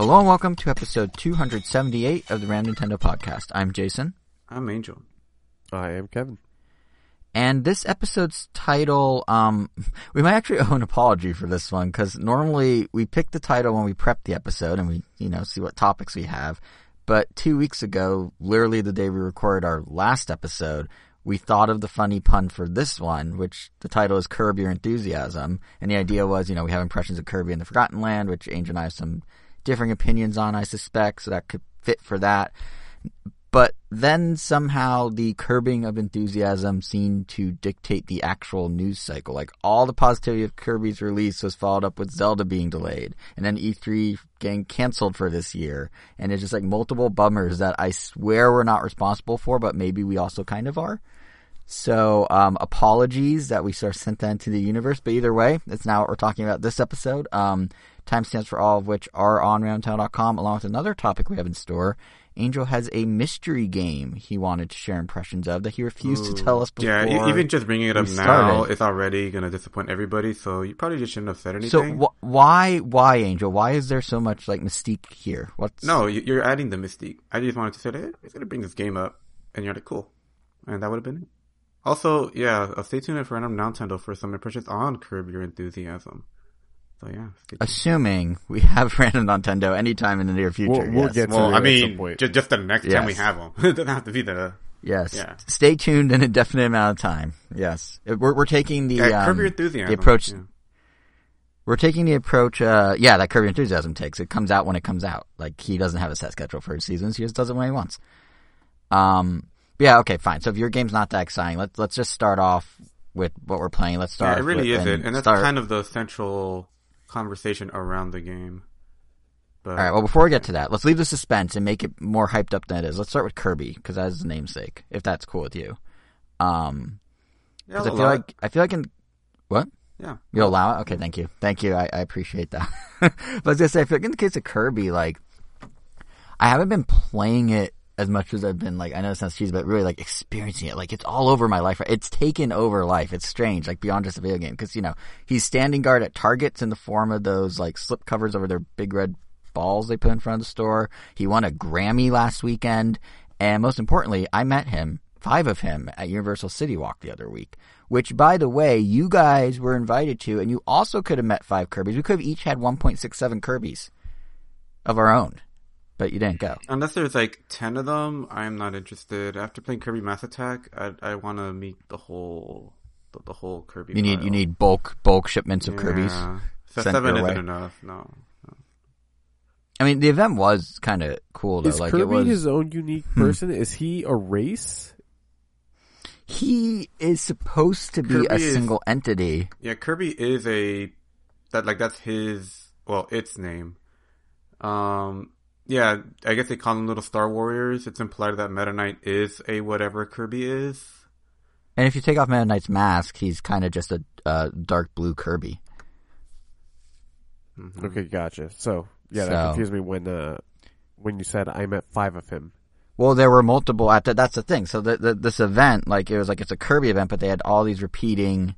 Hello and welcome to episode 278 of the Ram Nintendo podcast. I'm Jason. I'm Angel. I am Kevin. And this episode's title, um, we might actually owe an apology for this one because normally we pick the title when we prep the episode and we, you know, see what topics we have. But two weeks ago, literally the day we recorded our last episode, we thought of the funny pun for this one, which the title is Curb Your Enthusiasm. And the idea was, you know, we have impressions of Kirby in the Forgotten Land, which Angel and I have some differing opinions on, I suspect, so that could fit for that. But then somehow the curbing of enthusiasm seemed to dictate the actual news cycle. Like all the positivity of Kirby's release was followed up with Zelda being delayed and then E3 getting canceled for this year. And it's just like multiple bummers that I swear we're not responsible for, but maybe we also kind of are. So, um, apologies that we sort of sent that into the universe, but either way, it's now what we're talking about this episode. Um, timestamps for all of which are on roundtown.com, along with another topic we have in store. Angel has a mystery game he wanted to share impressions of that he refused Ooh. to tell us before. Yeah, even just bringing it up now, it's already going to disappoint everybody. So you probably just shouldn't have said So anything. wh- why, why Angel? Why is there so much like mystique here? What's no, you- you're adding the mystique. I just wanted to say, hey, it's going to bring this game up, and you're like, cool, and that would have been it. Also, yeah, uh, stay tuned for Random Nintendo for some impressions on Curb Your Enthusiasm. So yeah, stay assuming we have random Nintendo anytime in the near future? We'll- we'll yes. get to well, it I at mean, some point. just, just the next time we have them. it doesn't have to be the Yes. Yeah. Stay tuned in a definite amount of time. Yes. We're, we're taking the, yeah, Curb um, Enthusiasm. the approach, Yeah. we're taking the approach, uh, yeah, that Curb Your Enthusiasm takes. It comes out when it comes out. Like, he doesn't have a set schedule for his seasons. He just does it when he wants. Um, yeah, okay, fine. So if your game's not that exciting, let's, let's just start off with what we're playing. Let's start. Yeah, it really with, isn't, and that's start- kind of the central conversation around the game. But All right. Well, before we get to that, let's leave the suspense and make it more hyped up than it is. Let's start with Kirby because that is the namesake. If that's cool with you, um, yeah, I feel like I feel like in what yeah, you allow it. Okay, thank you, thank you. I, I appreciate that. but I was gonna say, I feel like in the case of Kirby, like I haven't been playing it as much as I've been like I know it sounds cheesy, but really like experiencing it. Like it's all over my life. It's taken over life. It's strange, like beyond just a video game. Because you know he's standing guard at Targets in the form of those like slip covers over their big red balls they put in front of the store. He won a Grammy last weekend, and most importantly, I met him, five of him, at Universal City Walk the other week. Which, by the way, you guys were invited to, and you also could have met five Kirby's. We could have each had 1.67 Kirby's of our own, but you didn't go. unless there's like ten of them, I'm not interested. After playing Kirby Mass Attack, I I want to meet the whole the, the whole Kirby. You need file. you need bulk bulk shipments of Kirby's. So seven isn't way. enough. No. I mean, the event was kind of cool though. Is like Kirby it was. his own unique Hmm. person? Is he a race? he is supposed to be Kirby a is- single entity. Yeah, Kirby is a that like that's his well, its name. Um yeah, I guess they call them little Star Warriors. It's implied that Meta Knight is a whatever Kirby is. And if you take off Meta Knight's mask, he's kind of just a uh, dark blue Kirby. Mhm. Okay, gotcha. So yeah, So- that confused me when uh when you said I met five of him. Well, there were multiple at the, that's the thing. So the, the, this event, like it was like it's a Kirby event, but they had all these repeating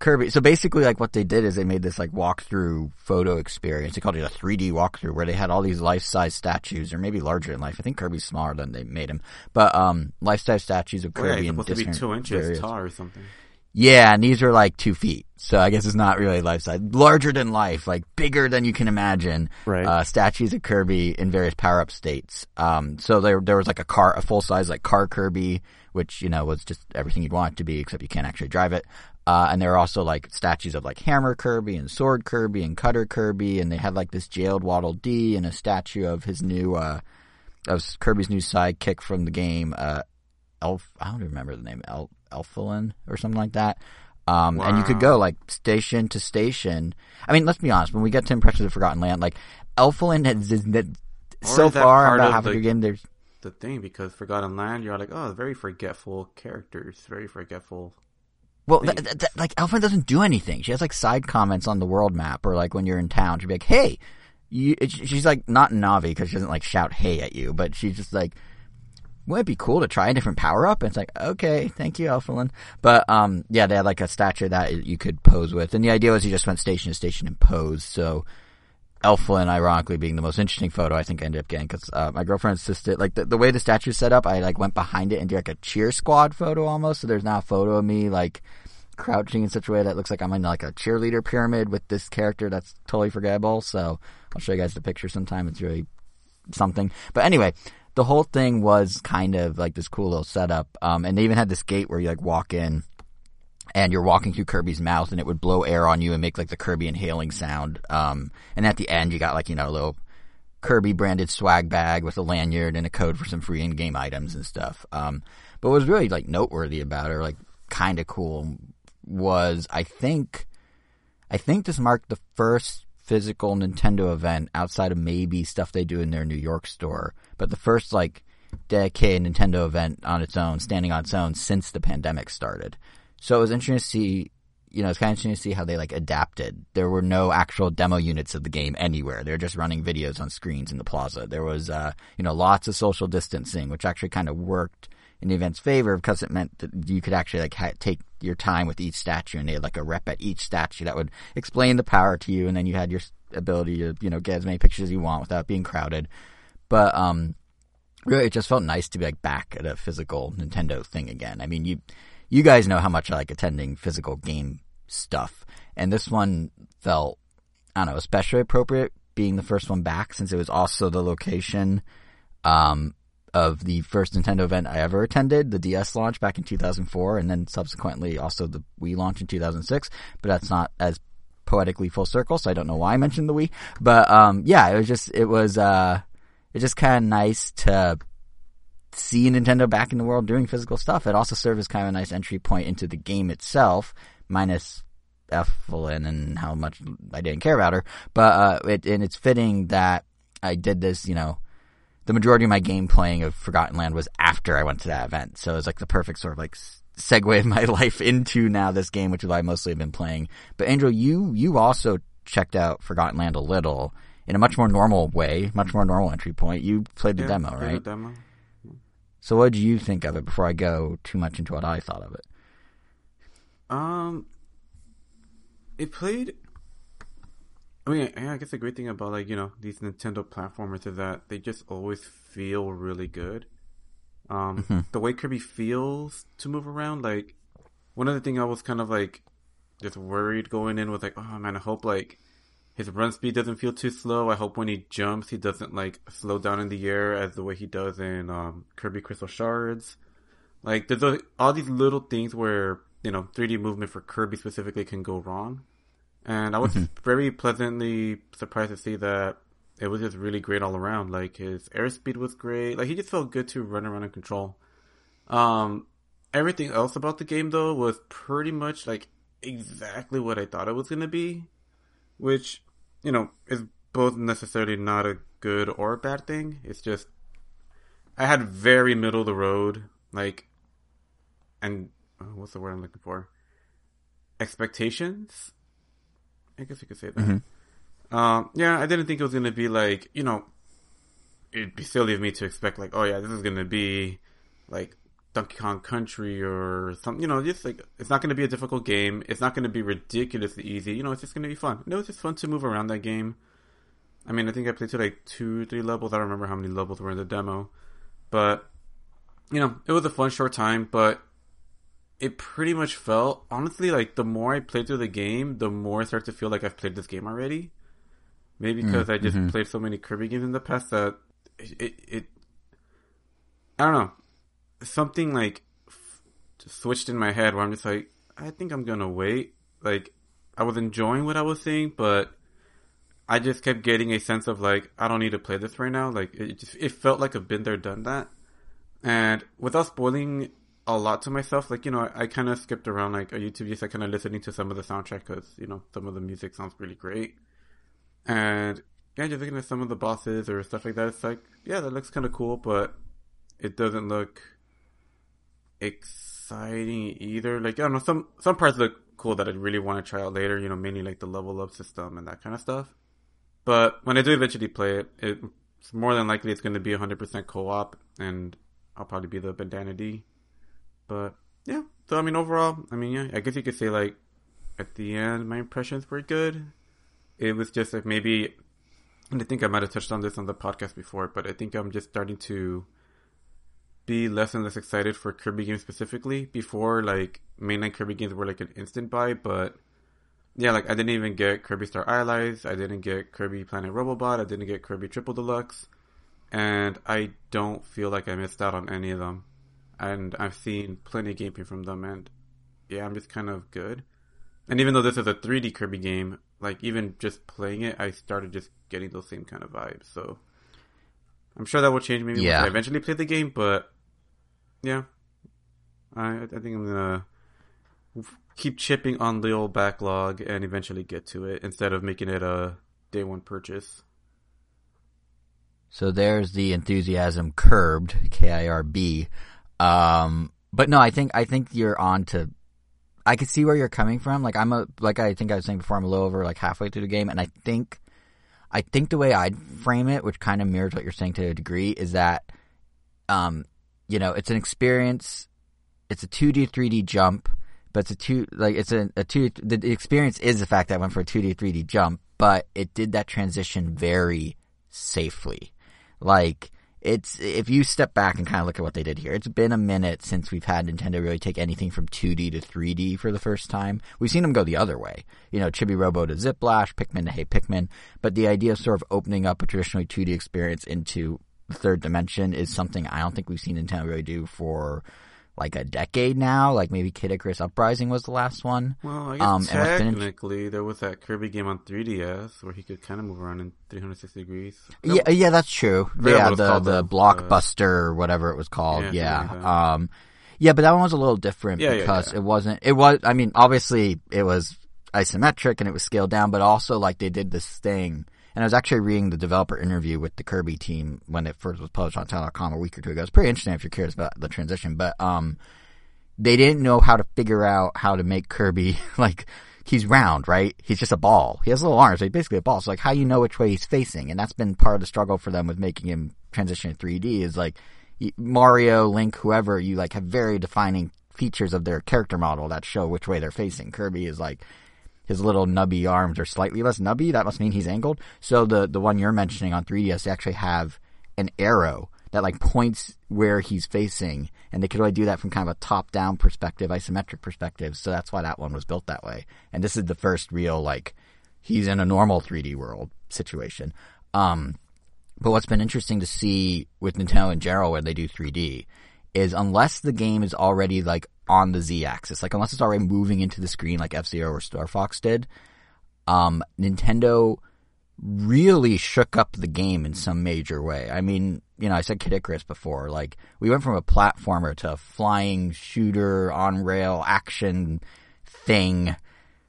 Kirby. So basically, like what they did is they made this like walkthrough photo experience. They called it a 3D walkthrough where they had all these life size statues, or maybe larger than life. I think Kirby's smaller than they made him, but um, life size statues of Oh, yeah, Kirby he's in supposed to be two inches various- tall or something. Yeah, and these are like two feet. So I guess it's not really life size. Larger than life, like bigger than you can imagine. Right. Uh, statues of Kirby in various power up states. Um, so there, there was like a car, a full size like car Kirby, which, you know, was just everything you'd want it to be, except you can't actually drive it. Uh, and there are also like statues of like Hammer Kirby and Sword Kirby and Cutter Kirby, and they had like this jailed Waddle Dee and a statue of his new, uh, of Kirby's new sidekick from the game, uh, Elf, I don't remember the name, El, Elfilin or something like that. Um, and you could go like station to station. I mean, let's be honest. When we get to Impressions of Forgotten Land, like Elfilin has, is, that so that far about half of the- your game. There's The thing because Forgotten Land, you're like, oh, very forgetful characters, very forgetful. Well, th- th- th- like Elfilin doesn't do anything. She has like side comments on the world map, or like when you're in town, she'll be like, "Hey." You, she's like not Navi because she doesn't like shout "Hey" at you, but she's just like, wouldn't it be cool to try a different power up? And it's like, okay, thank you, Elfilin. But um, yeah, they had like a statue that you could pose with, and the idea was you just went station to station and posed. So Elfilin, ironically, being the most interesting photo I think I ended up getting because uh, my girlfriend insisted, like the, the way the statue's set up, I like went behind it and did like a cheer squad photo almost. So there's now a photo of me like crouching in such a way that looks like I'm in like a cheerleader pyramid with this character that's totally forgettable. So I'll show you guys the picture sometime. It's really something. But anyway, the whole thing was kind of like this cool little setup. Um, and they even had this gate where you like walk in and you're walking through Kirby's mouth and it would blow air on you and make like the Kirby inhaling sound. Um, and at the end you got like, you know, a little Kirby branded swag bag with a lanyard and a code for some free in-game items and stuff. Um, but what was really like noteworthy about it, or like kind of cool, was I think, I think this marked the first physical Nintendo event outside of maybe stuff they do in their New York store, but the first like dedicated Nintendo event on its own, standing on its own since the pandemic started. So it was interesting to see, you know, it's kind of interesting to see how they like adapted. There were no actual demo units of the game anywhere. They're just running videos on screens in the plaza. There was, uh, you know, lots of social distancing, which actually kind of worked in the event's favor because it meant that you could actually like ha- take your time with each statue and they had like a rep at each statue that would explain the power to you and then you had your ability to, you know, get as many pictures as you want without being crowded. But, um, really it just felt nice to be like back at a physical Nintendo thing again. I mean, you, you guys know how much I like attending physical game stuff. And this one felt, I don't know, especially appropriate being the first one back since it was also the location, um, of the first Nintendo event I ever attended, the DS launch back in 2004, and then subsequently also the Wii launch in 2006. But that's not as poetically full circle, so I don't know why I mentioned the Wii. But um, yeah, it was just it was uh, it's just kind of nice to see Nintendo back in the world doing physical stuff. It also served as kind of a nice entry point into the game itself, minus Elfilin and how much I didn't care about her. But uh, it, and it's fitting that I did this, you know the majority of my game playing of Forgotten Land was after I went to that event. So it was like the perfect sort of like segue of my life into now this game, which is why I mostly have been playing. But Angel, you, you also checked out Forgotten Land a little in a much more normal way, much more normal entry point. You played the Yeah, demo, played right? The demo. So what did you think of it before I go too much into what I thought of it? Um, it played. I mean, I guess the great thing about like you know these Nintendo platformers is that they just always feel really good. Um, Mhm. the way Kirby feels to move around, like one of the things I was kind of like just worried going in was like, oh man, I hope like his run speed doesn't feel too slow. I hope when he jumps, he doesn't like slow down in the air as the way he does in um, Kirby Crystal Shards. Like there's a, all these little things where you know 3D movement for Kirby specifically can go wrong, and I was very pleasantly surprised to see that it was just really great all around. Like his airspeed was great. Like he just felt good to run around and control. Um, everything else about the game though was pretty much like exactly what I thought it was gonna be, which you know is both necessarily not a good or a bad thing. It's just I had very middle of the road like, and uh, what's the word I'm looking for? Expectations. I guess you could say that. Mhm. Um, yeah, I didn't think it was gonna be like you know, it'd be silly of me to expect like, oh yeah, this is gonna be like Donkey Kong Country or something. You know, just like it's not gonna be a difficult game. It's not gonna be ridiculously easy. You know, it's just gonna be fun. And it was just fun to move around that game. I mean, I think I played to like two, three levels. I don't remember how many levels were in the demo, but you know, it was a fun short time. But it pretty much felt honestly like the more I played through the game, the more I start to feel like I've played this game already. Maybe because I just mhm. played so many Kirby games in the past that it, it, it I don't know, something like f- switched in my head where I'm just like, I think I'm gonna wait. Like, I was enjoying what I was seeing, but I just kept getting a sense of like, I don't need to play this right now. Like, it just it felt like I've been there, done that, and without spoiling a lot to myself, like you know, I, I kind of skipped around like a YouTube just like kind of listening to some of the soundtrack because you know some of the music sounds really great, and yeah, just looking at some of the bosses or stuff like that, it's like yeah, that looks kind of cool, but it doesn't look exciting either. Like I don't know, some some parts look cool that I'd really want to try out later. You know, mainly like the level up system and that kind of stuff. But when I do eventually play it, it's more than likely it's going to be 100% co-op, and I'll probably be the bandana Dee. But yeah, so I mean, overall, I mean, yeah, I guess you could say like at the end, my impressions were good. It was just like maybe and I think I might have touched on this on the podcast before, but I think I'm just starting to be less and less excited for Kirby games specifically. Before, like mainline Kirby games were like an instant buy, but yeah, like I didn't even get Kirby Star Allies, I didn't get Kirby Planet Robobot, I didn't get Kirby Triple Deluxe, and I don't feel like I missed out on any of them. And I've seen plenty of gameplay from them, and yeah, I'm just kind of good. And even though this is a 3D Kirby game, like even just playing it, I started just getting those same kind of vibes. So I'm sure that will change maybe Yeah. once I eventually play the game, but yeah, I I think I'm gonna keep chipping on the old backlog and eventually get to it instead of making it a day one purchase. So there's the enthusiasm curbed, K I R B. Um, but no, I think I think you're on to. I can see where you're coming from. Like I'm a like I think I was saying before, I'm a little over like halfway through the game, and I think, I think the way I'd frame it, which kind of mirrors what you're saying to a degree, is that, um, you know, it's an experience. It's a 2D 3D jump, but it's a two like it's a, a two. The, the experience is the fact that I went for a 2D 3D jump, but it did that transition very safely. Like it's if you step back and kind of look at what they did here, it's been a minute since we've had Nintendo really take anything from 2D to 3D for the first time. We've seen them go the other way. You know, Chibi Robo to Zip Lash, Pikmin to Hey Pikmin, but the idea of sort of opening up a traditionally 2D experience into the third dimension is something I don't think we've seen Nintendo really do for like a decade now. Like maybe Kid Icarus Uprising was the last one. Well, I guess Um, and what's been int- technically there was that Kirby game on 3DS where he could kind of move around in 360 degrees. Yeah, yeah, that's true. Yeah, the the blockbuster or whatever it was called. Yeah, Yeah, um, yeah, but that one was a little different Yeah, because it wasn't. It was. I mean, obviously it was isometric and it was scaled down, but also like they did this thing. And I was actually reading the developer interview with the Kirby team when it first was published on Tell.com a week or two ago. It's pretty interesting if you're curious about the transition, but um, they didn't know how to figure out how to make Kirby like he's round, right? He's just a ball. He has little arms, but he's basically a ball. So like how you know which way he's facing, and that's been part of the struggle for them with making him transition to 3D is like Mario, Link, whoever you like have very defining features of their character model that show which way they're facing. Kirby is like his little nubby arms are slightly less nubby. That must mean he's angled. So the the one you're mentioning on 3DS, they actually have an arrow that like points where he's facing, and they could only do that from kind of a top down perspective, isometric perspective. So that's why that one was built that way. And this is the first real like he's in a normal 3D world situation. Um, but what's been interesting to see with Nintendo in general when they do 3D is unless the game is already like on the Z axis, like unless it's already moving into the screen like F Zero or Star Fox did, um, Nintendo really shook up the game in some major way. I mean, you know, I said Kid Icarus before. Like, we went from a platformer to a flying shooter on rail action thing.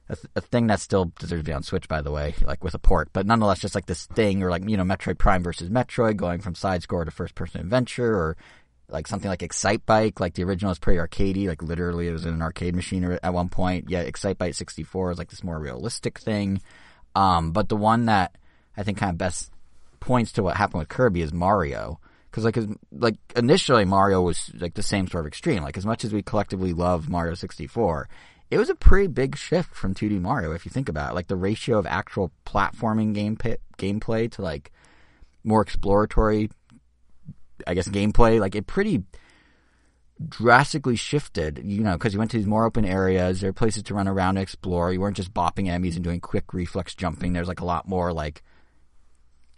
A, th- a thing that still deserves to be on Switch, by the way, like with a port, but nonetheless, just like this thing, or like you know, Metroid Prime versus Metroid, going from side score to first person adventure, or like something like Excitebike, like the original is pretty arcadey, like literally it was in an arcade machine at one point. Yeah, Excitebike 64 is like this more realistic thing. Um, but the one that I think kind of best points to what happened with Kirby is Mario. Cause like, like initially Mario was like the same sort of extreme. Like as much as we collectively love Mario 64, it was a pretty big shift from 2D Mario if you think about it. Like the ratio of actual platforming game gameplay to like more exploratory, I guess gameplay, like it pretty drastically shifted, you know, because you went to these more open areas. There are places to run around and explore. You weren't just bopping enemies and doing quick reflex jumping. There's like a lot more like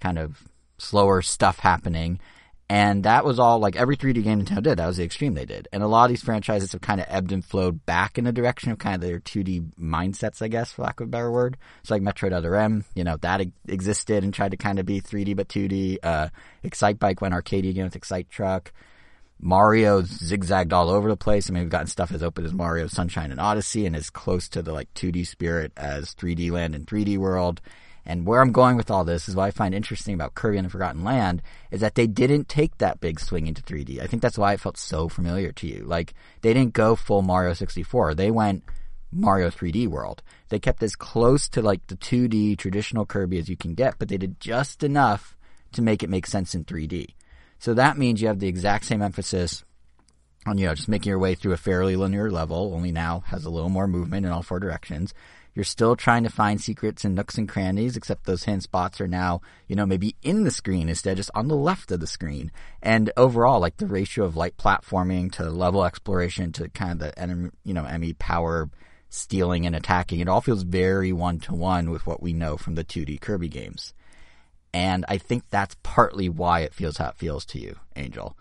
kind of slower stuff happening. And that was all like every 3D game Nintendo did. That was the extreme they did. And a lot of these franchises have kind of ebbed and flowed back in the direction of kind of their 2D mindsets, I guess, for lack of a better word. It's like Metroid Other M, you know, that existed and tried to kind of be 3D but 2D. Uh, Excitebike went arcade again with Excite Truck. Mario zigzagged all over the place. I mean, we've gotten stuff as open as Mario Sunshine and Odyssey and as close to the like 2D spirit as 3D Land and 3D World. And where I'm going with all this is what I find interesting about Kirby and the Forgotten Land is that they didn't take that big swing into 3D. I think that's why it felt so familiar to you. Like, they didn't go full Mario 64. They went Mario 3D World. They kept as close to like the 2D traditional Kirby as you can get, but they did just enough to make it make sense in 3D. So that means you have the exact same emphasis on you know just making your way through a fairly linear level. Only now has a little more movement in all four directions. You're still trying to find secrets and nooks and crannies, except those hidden spots are now, you know, maybe in the screen instead, of just on the left of the screen. And overall, like the ratio of light platforming to level exploration to kind of the enemy, you know, enemy power stealing and attacking, it all feels very one to one with what we know from the 2D Kirby games. And I think that's partly why it feels how it feels to you, Angel.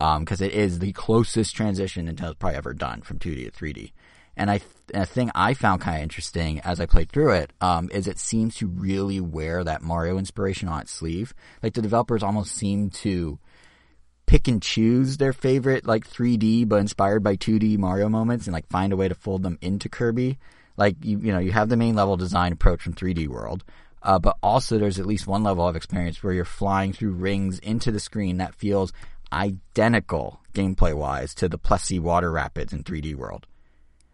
Um, cause it is the closest transition Nintendo's probably ever done from 2D to 3D. And I, a thing I found kind of interesting as I played through it, um, is it seems to really wear that Mario inspiration on its sleeve. Like the developers almost seem to pick and choose their favorite like 3D but inspired by 2D Mario moments and like find a way to fold them into Kirby. Like you, you know, you have the main level design approach from 3D World, uh, but also there's at least one level of experience where you're flying through rings into the screen that feels identical gameplay wise to the Plessie water rapids in 3D World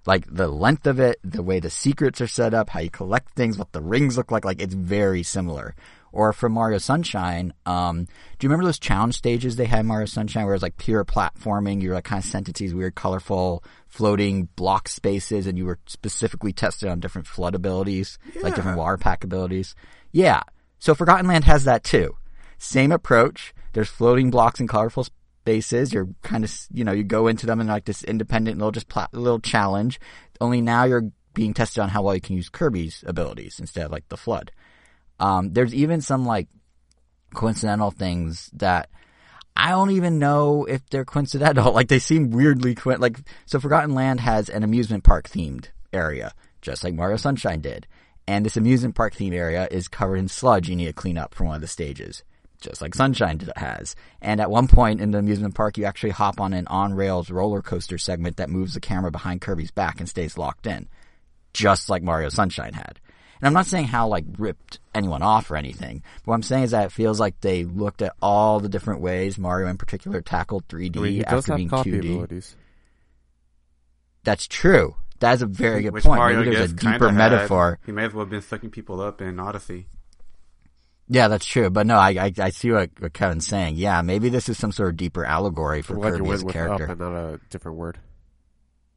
like the length of it, the way the secrets are set up, how you collect things, what the rings look like, like it's very similar. Or from Mario Sunshine, um, do you remember those challenge stages they had in Mario Sunshine where it was like pure platforming? You were like kind of sent into these weird, colorful, floating block spaces, and you were specifically tested on different FLUDD abilities, yeah. like different water pack abilities. Yeah. So Forgotten Land has that too. Same approach. There's floating blocks and colorful bases. You're kind of, you know, you go into them and like this independent little just pl- little challenge. Only now you're being tested on how well you can use Kirby's abilities instead of like the FLUDD. Um, there's even some like coincidental things that I don't even know if they're coincidental. Like they seem weirdly co- like so. Forgotten Land has an amusement park themed area, just like Mario Sunshine did. And this amusement park theme area is covered in sludge you need to clean up from one of the stages just like Sunshine has. And at one point in the amusement park, you actually hop on an on rails roller coaster segment that moves the camera behind Kirby's back and stays locked in, just like Mario Sunshine had. And I'm not saying how like ripped anyone off or anything, but what I'm saying is that it feels like they looked at all the different ways Mario in particular tackled 3D I mean, after being 2D. Abilities. That's true. That's a very good Which point. Mario, Maybe there's a deeper metaphor. He may as well have been sucking people up in Odyssey. Yeah, that's true. But no, I I, I see what, what, Kevin's saying. Yeah, maybe this is some sort of deeper allegory for Why'd Kirby as a character. Up and not a different word.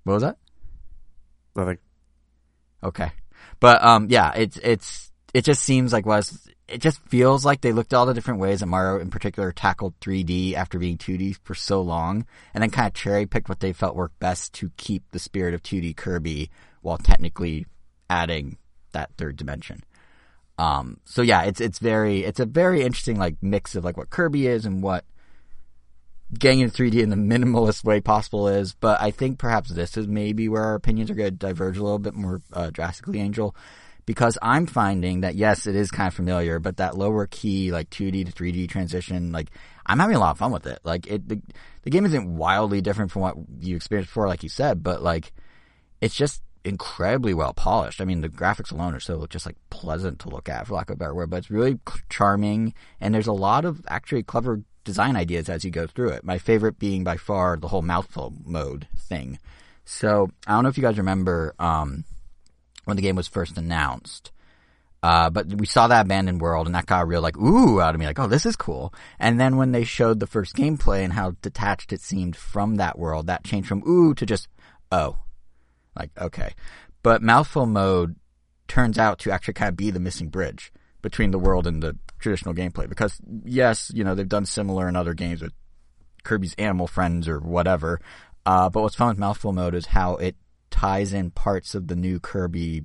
What was that? Nothing. Okay, but um, yeah, it's it's it just seems like was it just feels like they looked at all the different ways that Mario in particular tackled 3D after being 2D for so long, and then kind of cherry picked what they felt worked best to keep the spirit of 2D Kirby while technically adding that third dimension. Um, so yeah, it's it's very it's a very interesting like mix of like what Kirby is and what getting in 3D in the minimalist way possible is. But I think perhaps this is maybe where our opinions are going to diverge a little bit more uh, drastically, Angel, because I'm finding that yes, it is kind of familiar, but that lower key like 2D to 3D transition, like I'm having a lot of fun with it. Like it, the, the game isn't wildly different from what you experienced before, like you said, but like it's just incredibly well polished. I mean, the graphics alone are so just like pleasant to look at, for lack of a better word. But it's really charming, and there's a lot of actually clever design ideas as you go through it. My favorite being by far the whole mouthful mode thing. So I don't know if you guys remember um, when the game was first announced. Uh, but we saw that abandoned world and that got real like, ooh, out of me, like, oh, this is cool. And then when they showed the first gameplay and how detached it seemed from that world, that changed from ooh to just, oh, like, okay. But mouthful mode turns out to actually kind of be the missing bridge between the world and the traditional gameplay. Because, yes, you know, they've done similar in other games with Kirby's Animal Friends or whatever. Uh, but what's fun with mouthful mode is how it ties in parts of the new Kirby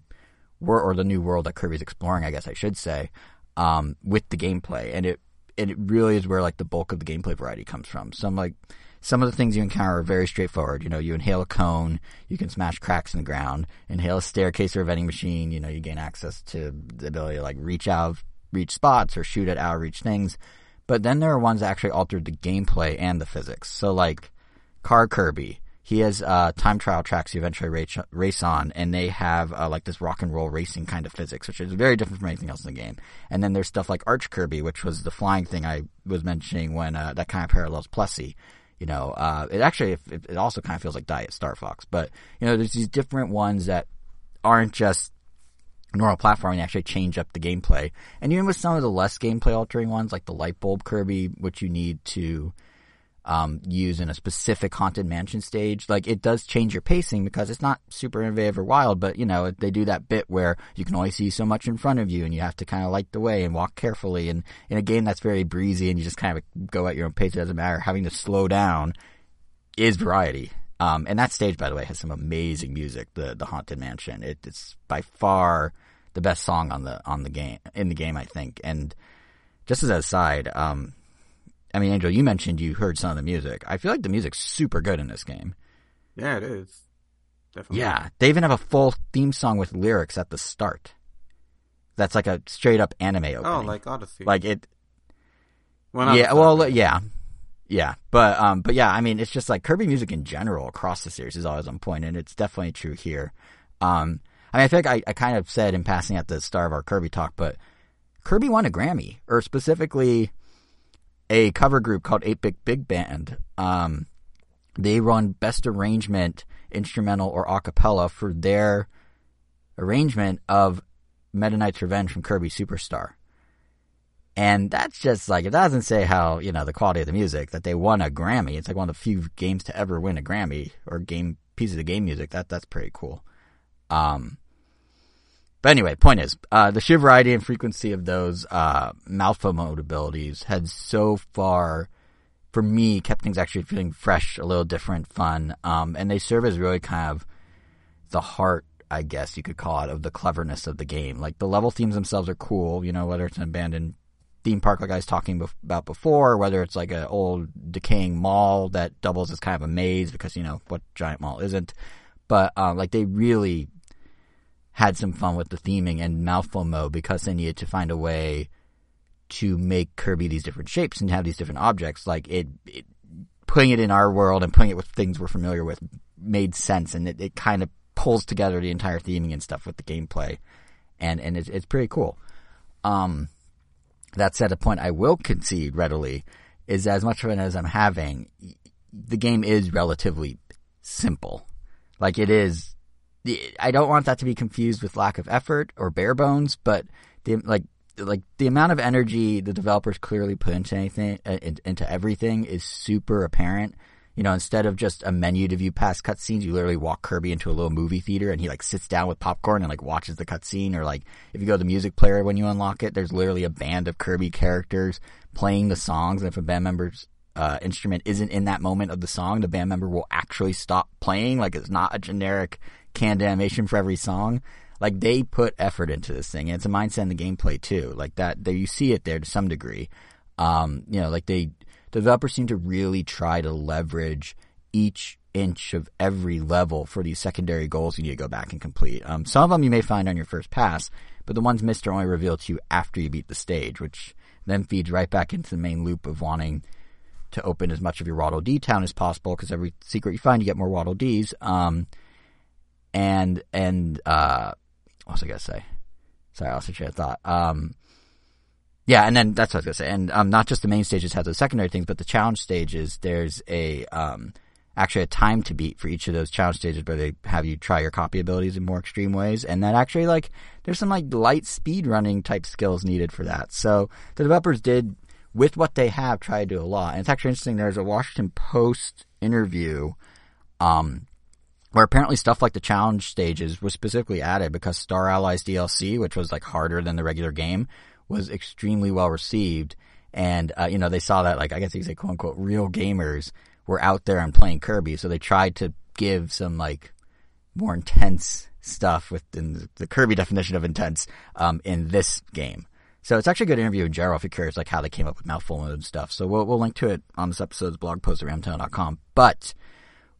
world, or the new world that Kirby's exploring, I guess I should say, um, with the gameplay. And it, it really is where like the bulk of the gameplay variety comes from. So I'm like, some of the things you encounter are very straightforward. You know, you inhale a cone, you can smash cracks in the ground. Inhale a staircase or a vending machine, you know, you gain access to the ability to like reach out, reach spots or shoot at out reach things. But then there are ones that actually altered the gameplay and the physics. So like Car Kirby, he has uh, time trial tracks you eventually race, race on, and they have uh, like this rock and roll racing kind of physics, which is very different from anything else in the game. And then there's stuff like Arch Kirby, which was the flying thing I was mentioning when uh, that kind of parallels Plessie's. You know, uh, it actually it, it also kind of feels like Diet Star Fox, but you know, there's these different ones that aren't just normal platforming actually change up the gameplay. And even with some of the less gameplay altering ones, like the light bulb Kirby, which you need to um, use in a specific haunted mansion stage. Like it does change your pacing because it's not super innovative or wild, but you know they do that bit where you can only see so much in front of you, and you have to kind of light the way and walk carefully. And in a game that's very breezy and you just kind of go at your own pace, it doesn't matter. Having to slow down is variety. Um, and that stage, by the way, has some amazing music. The the haunted mansion. It, it's by far the best song on the on the game in the game, I think. And just as an aside, um, I mean, Angel, you mentioned you heard some of the music. I feel like the music's super good in this game. Yeah, it is. Definitely. Yeah, they even have a full theme song with lyrics at the start. That's like a straight up anime opening. Oh, like Odyssey. like it. well, yeah, well, yeah, yeah, but um, but yeah, I mean, it's just like Kirby music in general across the series is always on point, and it's definitely true here. Um, I mean, I think I, I kind of said in passing at the start of our Kirby talk, but Kirby won a Grammy, or specifically a cover group called 8 Bit Big Band. Um, they run best arrangement, instrumental or a cappella for their arrangement of Meta Knight's Revenge from Kirby Superstar. And that's just like, it doesn't say how, you know, the quality of the music, that they won a Grammy. It's like one of the few games to ever win a Grammy or game, pieces of the game music. That, that's pretty cool. Um, but anyway, point is, uh, the sheer variety and frequency of those, uh, mode abilities had so far, for me, kept things actually feeling fresh, a little different, fun. Um, and they serve as really kind of the heart, I guess you could call it, of the cleverness of the game. Like the level themes themselves are cool, you know, whether it's an abandoned theme park like I was talking bef- about before, whether it's like an old decaying mall that doubles as kind of a maze because, you know, what giant mall isn't. But, um, like they really had some fun with the theming and mouthful mode because they needed to find a way to make Kirby these different shapes and have these different objects. Like it, it putting it in our world and putting it with things we're familiar with made sense, and it, it kind of pulls together the entire theming and stuff with the gameplay, and and it's, it's pretty cool. Um, that said, a point I will concede readily is as much fun as I'm having, the game is relatively simple. Like it is I don't want that to be confused with lack of effort or bare bones, but the like like the amount of energy the developers clearly put into anything uh, into everything is super apparent. You know, instead of just a menu to view past cutscenes, you literally walk Kirby into a little movie theater and he like sits down with popcorn and like watches the cutscene. Or like if you go to the music player when you unlock it, there's literally a band of Kirby characters playing the songs. And if a band member's uh, instrument isn't in that moment of the song, the band member will actually stop playing. Like it's not a generic canned animation for every song. Like they put effort into this thing, and it's a mindset in the gameplay too. Like that, there you see it there to some degree. Um, you know, like they developers seem to really try to leverage each inch of every level for these secondary goals you need to go back and complete. Um, some of them you may find on your first pass, but the ones missed are only revealed to you after you beat the stage, which then feeds right back into the main loop of wanting to open as much of your Waddle Dee town as possible because every secret you find, you get more Waddle Dees. Um, and and uh, what was I gonna say? Sorry, I lost a train of thought. Um, yeah, and then that's what I was gonna say. And um, not just the main stages have the secondary things, but the challenge stages. There's a um, actually a time to beat for each of those challenge stages, where they have you try your copy abilities in more extreme ways. And that actually like there's some like light speed running type skills needed for that. So the developers did with what they have try to do a lot. And it's actually interesting. There's a Washington Post interview. Um, where apparently stuff like the challenge stages was specifically added because Star Allies DLC, which was like harder than the regular game, was extremely well received. And, uh, you know, they saw that like, I guess you could say quote unquote real gamers were out there and playing Kirby. So they tried to give some like more intense stuff within the Kirby definition of intense, um, in this game. So it's actually a good interview in general if you're curious like how they came up with mouthful mode and stuff. So we'll, we'll link to it on this episode's blog post at ramtown.com. But,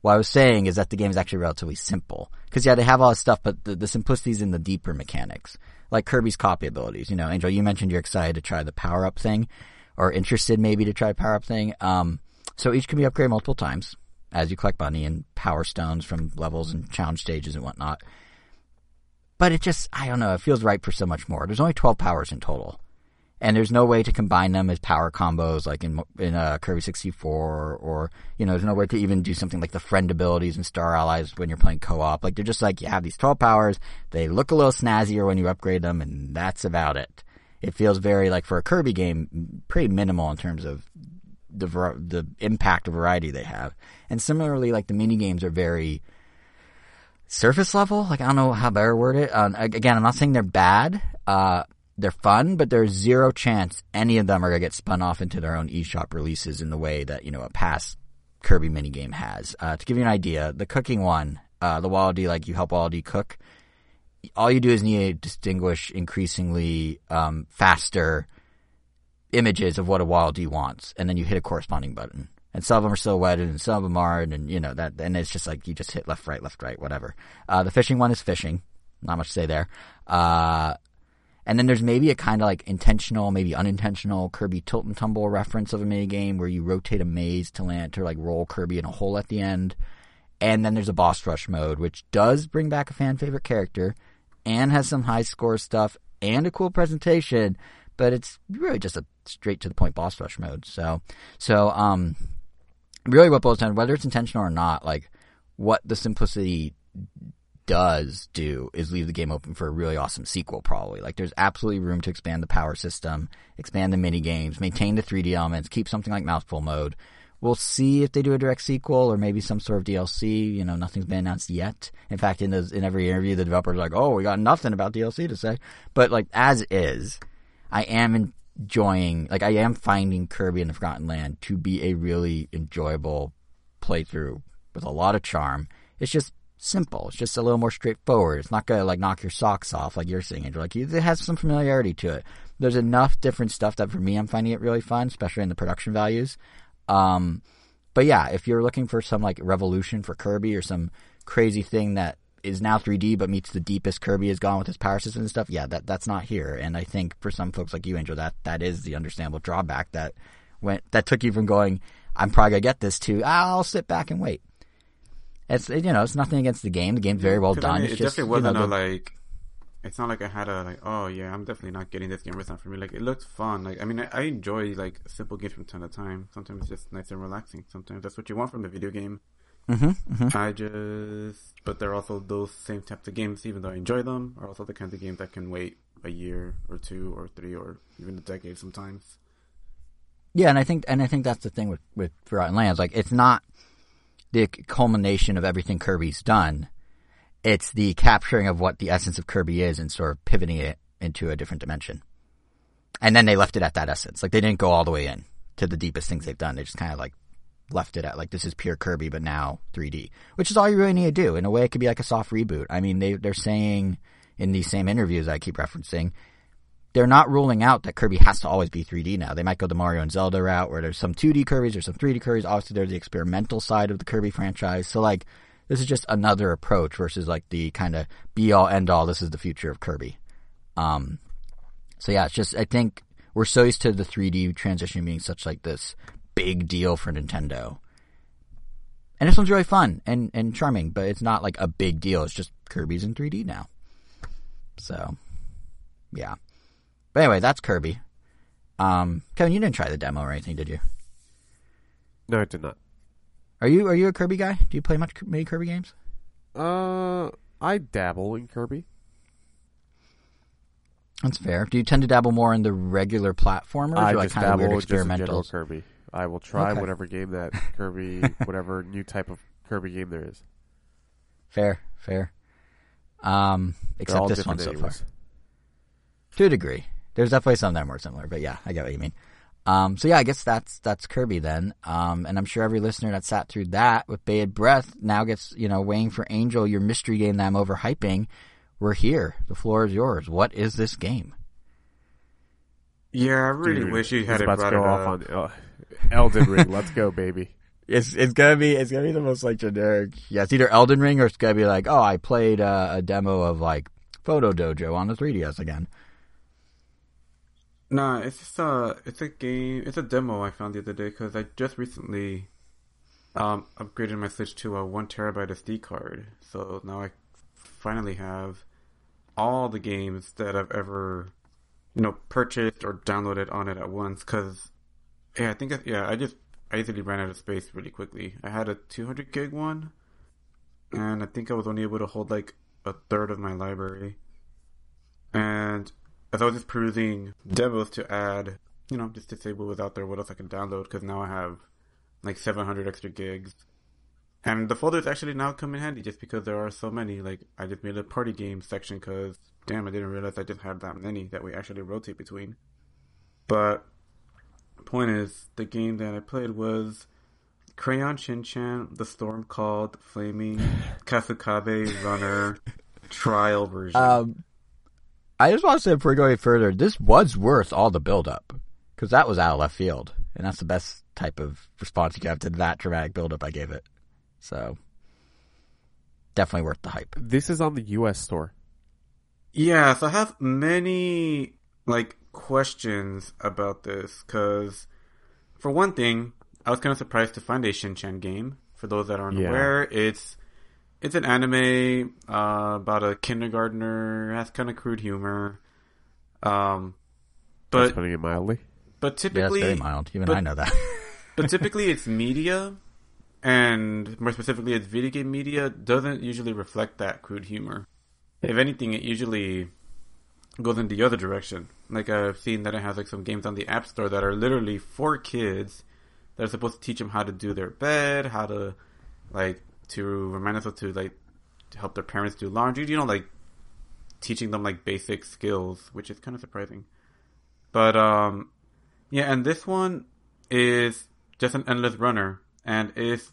what I was saying is that the game is actually relatively simple. Cause yeah, they have all this stuff, but the, the simplicity is in the deeper mechanics. Like Kirby's copy abilities. You know, Angel, you mentioned you're excited to try the power up thing, or interested maybe to try power up thing. Um, so each can be upgraded multiple times as you collect money and power stones from levels and challenge stages and whatnot. But it just, I don't know, it feels right for so much more. There's only 12 powers in total and there's no way to combine them as power combos like in in uh, Kirby 64 or, you know there's no way to even do something like the friend abilities and Star Allies when you're playing co-op. Like they're just like you have these 12 powers, they look a little snazzier when you upgrade them, and that's about it. It feels very like for a Kirby game, pretty minimal in terms of the the impact of variety they have. And similarly, like the mini games are very surface level. Like I don't know how better word it. Um, again, I'm not saying they're bad. Uh, they're fun, but there's zero chance any of them are gonna get spun off into their own eShop releases in the way that you know a past Kirby minigame has. Uh, to give you an idea, the cooking one, uh, the Waddle Dee, like you help Waddle Dee cook. All you do is need to distinguish increasingly um, faster images of what a Waddle Dee wants, and then you hit a corresponding button. And some of them are silhouetted, and some of them aren't, and you know that. And it's just like you just hit left, right, left, right, whatever. Uh, the fishing one is fishing. Not much to say there. Uh, and then there's maybe a kind of like intentional, maybe unintentional Kirby tilt and tumble reference of a mini game where you rotate a maze to land to like roll Kirby in a hole at the end. And then there's a boss rush mode, which does bring back a fan favorite character and has some high score stuff and a cool presentation, but it's really just a straight to the point boss rush mode. So, so, um, really what boils down, whether it's intentional or not, like what the simplicity does do is leave the game open for a really awesome sequel, probably. Like, there's absolutely room to expand the power system, expand the mini games, maintain the 3D elements, keep something like mouthful mode. We'll see if they do a direct sequel or maybe some sort of DLC. You know, nothing's been announced yet. In fact, in those, in every interview, the developer's like, "Oh, we got nothing about DLC to say." But like, as is, I am enjoying, like, I am finding Kirby and the Forgotten Land to be a really enjoyable playthrough with a lot of charm. It's just simple. It's just a little more straightforward. It's not gonna like knock your socks off like you're saying, Andrew. Like it has some familiarity to it. There's enough different stuff that for me I'm finding it really fun, especially in the production values. Um, but yeah, if you're looking for some like revolution for Kirby or some crazy thing that is now 3D but meets the deepest Kirby has gone with his power system and stuff, yeah, that that's not here. And I think for some folks like you, Angel, that that is the understandable drawback that went that took you from going, I'm probably gonna get this to I'll sit back and wait. It's you know it's nothing against the game. The game's very well done. I mean, it's it just, definitely you wasn't the- a, like. It's not like I had a like. Oh yeah, I'm definitely not getting this game. It's not for me. Like it looks fun. Like I mean, I, I enjoy like simple games from time to time. Sometimes it's just nice and relaxing. Sometimes that's what you want from a video game. Mhm, mhm. I just, but there are also those same types of games, even though I enjoy them, are also the kinds of games that can wait a year or two or three or even a decade sometimes. Yeah, and I think and I think that's the thing with with Forgotten Lands. Like it's not the culmination of everything Kirby's done. It's the capturing of what the essence of Kirby is and sort of pivoting it into a different dimension. And then they left it at that essence. Like they didn't go all the way in to the deepest things they've done. They just kind of like left it at like this is pure Kirby, but now 3D, which is all you really need to do. In a way, it could be like a soft reboot. I mean, they they're saying in these same interviews I keep referencing, they're not ruling out that Kirby has to always be 3D now. They might go the Mario and Zelda route where there's some 2D Kirby's, or some 3D Kirby's. Obviously, there's the experimental side of the Kirby franchise. So like, this is just another approach versus like the kind of be all end all. This is the future of Kirby. Um, so yeah, it's just I think we're so used to the 3D transition being such like this big deal for Nintendo. And this one's really fun and, and charming, but it's not like a big deal. It's just Kirby's in 3D now. So, yeah. But anyway, that's Kirby. Um, Kevin, you didn't try the demo or anything, did you? No, I did not. Are you are you a Kirby guy? Do you play much many Kirby games? Uh, I dabble in Kirby. That's fair. Do you tend to dabble more in the regular platformers I or like just kind of dabble weird in just in general? Kirby. I will try Okay. whatever game that Kirby, whatever new type of Kirby game there is. Fair, fair. Um, except this one so far. To a degree. There's definitely some that are more similar, but yeah, I get what you mean. Um, so yeah, I guess that's that's Kirby then. Um, and I'm sure every listener that sat through that with bated breath now gets you know waiting for Angel, your mystery game that I'm overhyping. We're here. The floor is yours. What is this game? Yeah, I really Dude, wish you had it about to go it off up. on uh, Elden Ring. Let's go, baby. It's it's gonna be it's gonna be the most like generic. Yeah, it's either Elden Ring or it's gonna be like, oh, I played uh, a demo of like Photo Dojo on the 3DS again. Nah, it's just a it's a game. It's a demo I found the other day because I just recently um upgraded my Switch to a one terabyte SD card. So now I finally have all the games that I've ever you know purchased or downloaded on it at once. Because yeah, I think yeah I just I easily ran out of space really quickly. I had a 200 gig one, and I think I was only able to hold like a third of my library. And as I was just perusing demos to add, you know, just to see what was out there, what else I can download, because now I have like 700 extra gigs. And the folders actually now come in handy just because there are so many. Like, I just made a party game section because, damn, I didn't realize I just had that many that we actually rotate between. But, point is, the game that I played was Crayon Shin Chan, The Storm Called, Flaming, Kasukabe Runner, Trial version. Um, I just want to say before we go any further, this was worth all the build up because that was out of left field, and that's the best type of response you can have to that dramatic build up I gave it. So definitely worth the hype. This is on the U.S. store. Yeah, so I have many like questions about this because, for one thing, I was kind of surprised to find a Shinchan game. For those that aren't Yeah. aware, it's it's an anime uh, about a kindergartner. Has kind of crude humor, um, That's putting it mildly. but Yeah, that's typically very mild. Even but- I know that. but typically it's media and more specifically it's video game media doesn't usually reflect that crude humor if anything it usually goes in the other direction like i've seen that it has like some games on the app store that are literally for kids that are supposed to teach them how to do their bed how to like to remind us to like to help their parents do laundry you know like teaching them like basic skills which is kind of surprising but um yeah and this one is just an endless runner and is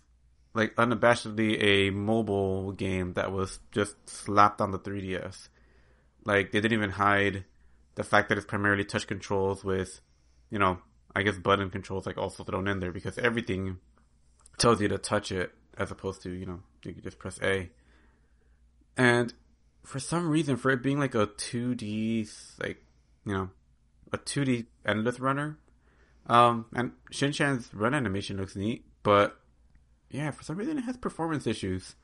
like unabashedly a mobile game that was just slapped on the 3DS. Like they didn't even hide the fact that it's primarily touch controls with, you know, I guess button controls like also thrown in there because everything tells you to touch it as opposed to, you know, you can just press A. And for some reason, for it being like a 2D, like, you know, a 2D endless runner, um, and Shinchan's run animation looks neat, but yeah, for some reason it has performance issues.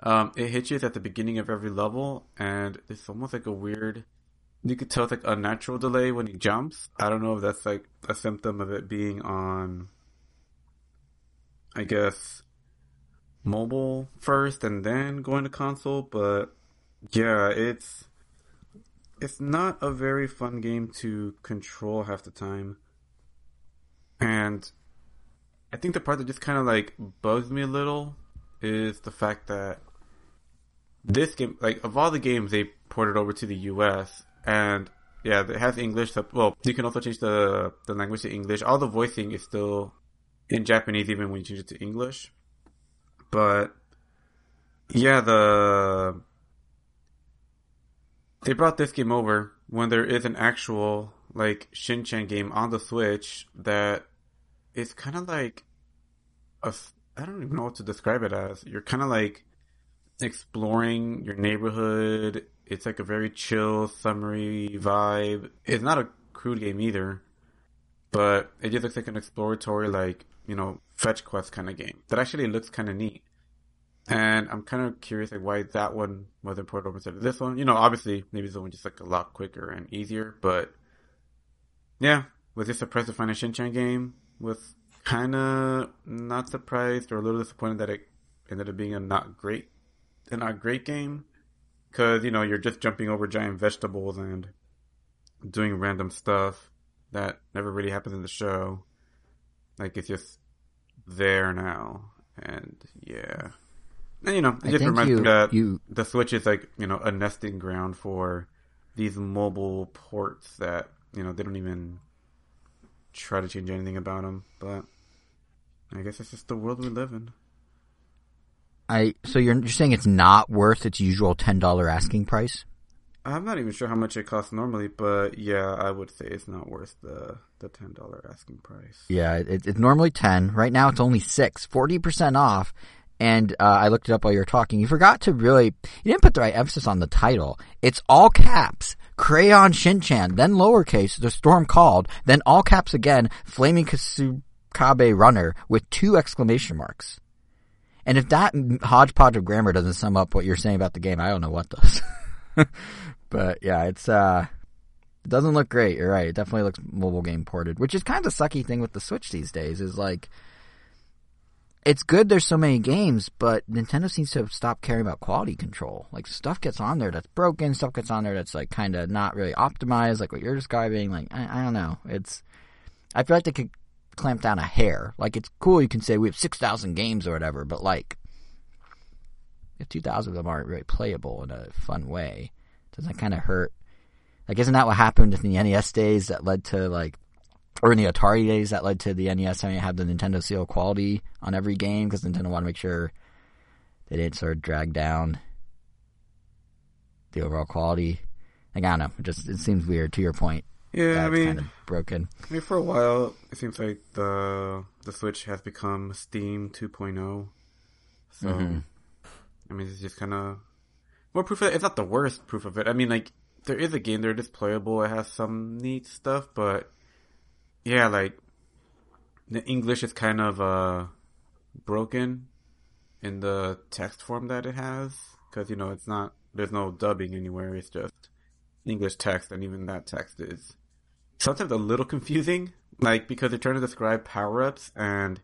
Um, it hitches at the beginning of every level, and it's almost like a weird. You could tell it's like a natural delay when he jumps. I don't know if that's like a symptom of it being on. I guess mobile first and then going to console, but yeah, it's it's not a very fun game to control half the time. And I think the part that just kind of like bugs me a little is the fact that this game, like of all the games they ported over to the US, and yeah, it has English. Well, you can also change the the language to English. All the voicing is still in Japanese, even when you change it to English. But yeah, the they brought this game over when there is an actual like Shin Chan game on the Switch that is kind of like a I don't even know what to describe it as. You're kind of like exploring your neighborhood. It's like a very chill, summery vibe. It's not a crude game either, but it just looks like an exploratory, like you know, fetch quest kind of game that actually looks kind of neat. And I'm kind of curious, like, why that one wasn't ported over instead of this one. You know, obviously, maybe this one just like a lot quicker and easier, but yeah, was this surprised to find a Shinchan game? Was kind of not surprised or a little disappointed that it ended up being a not great, a not great game. Cause, you know, you're just jumping over giant vegetables and doing random stuff that never really happens in the show. Like, it's just there now. And yeah. And, you know, it I just reminds you, me that you the Switch is like you know a nesting ground for these mobile ports that you know they don't even try to change anything about them. But I guess it's just the world we live in. I so you're you're saying it's not worth its usual ten dollar asking price? I'm not even sure how much it costs normally, but yeah, I would say it's not worth the the ten dollar asking price. Yeah, it, it's normally ten. Right now, it's only six, forty percent off. And uh, I looked it up while you were talking. You forgot to really, you didn't put the right emphasis on the title. It's all caps, Crayon Shinchan, then lowercase, The Storm Called, then all caps again, Flaming Kasukabe Runner with two exclamation marks. And if that hodgepodge of grammar doesn't sum up what you're saying about the game, I don't know what does. but yeah, it's uh, it doesn't look great. You're right. It definitely looks mobile game ported, which is kind of the sucky thing with the Switch these days. Is like, it's good there's so many games, but Nintendo seems to have stopped caring about quality control. Like stuff gets on there that's broken, stuff gets on there that's like kind of not really optimized, like what you're describing. Like I, I don't know. It's I feel like they could clamp down a hair. Like it's cool you can say we have six thousand games or whatever, but like if two thousand of them aren't really playable in a fun way, doesn't that kind of hurt? Like, isn't that what happened in the NES days that led to like, or in the Atari days that led to the NES having to have the Nintendo seal quality on every game because Nintendo wanted to make sure they didn't sort of drag down the overall quality. Like, I don't know. It just it seems weird. To your point, Yeah, I mean, kind of broken. I mean, for a while, it seems like the the Switch has become Steam 2.0. So, Mhm. I mean, it's just kind of more proof. Of it. It's not the worst proof of it. I mean, like there is a game there that's playable. It has some neat stuff, but yeah, like the English is kind of uh broken in the text form that it has because you know it's not. There's no dubbing anywhere. It's just English text, and even that text is sometimes a little confusing, like because they're trying to describe power ups, and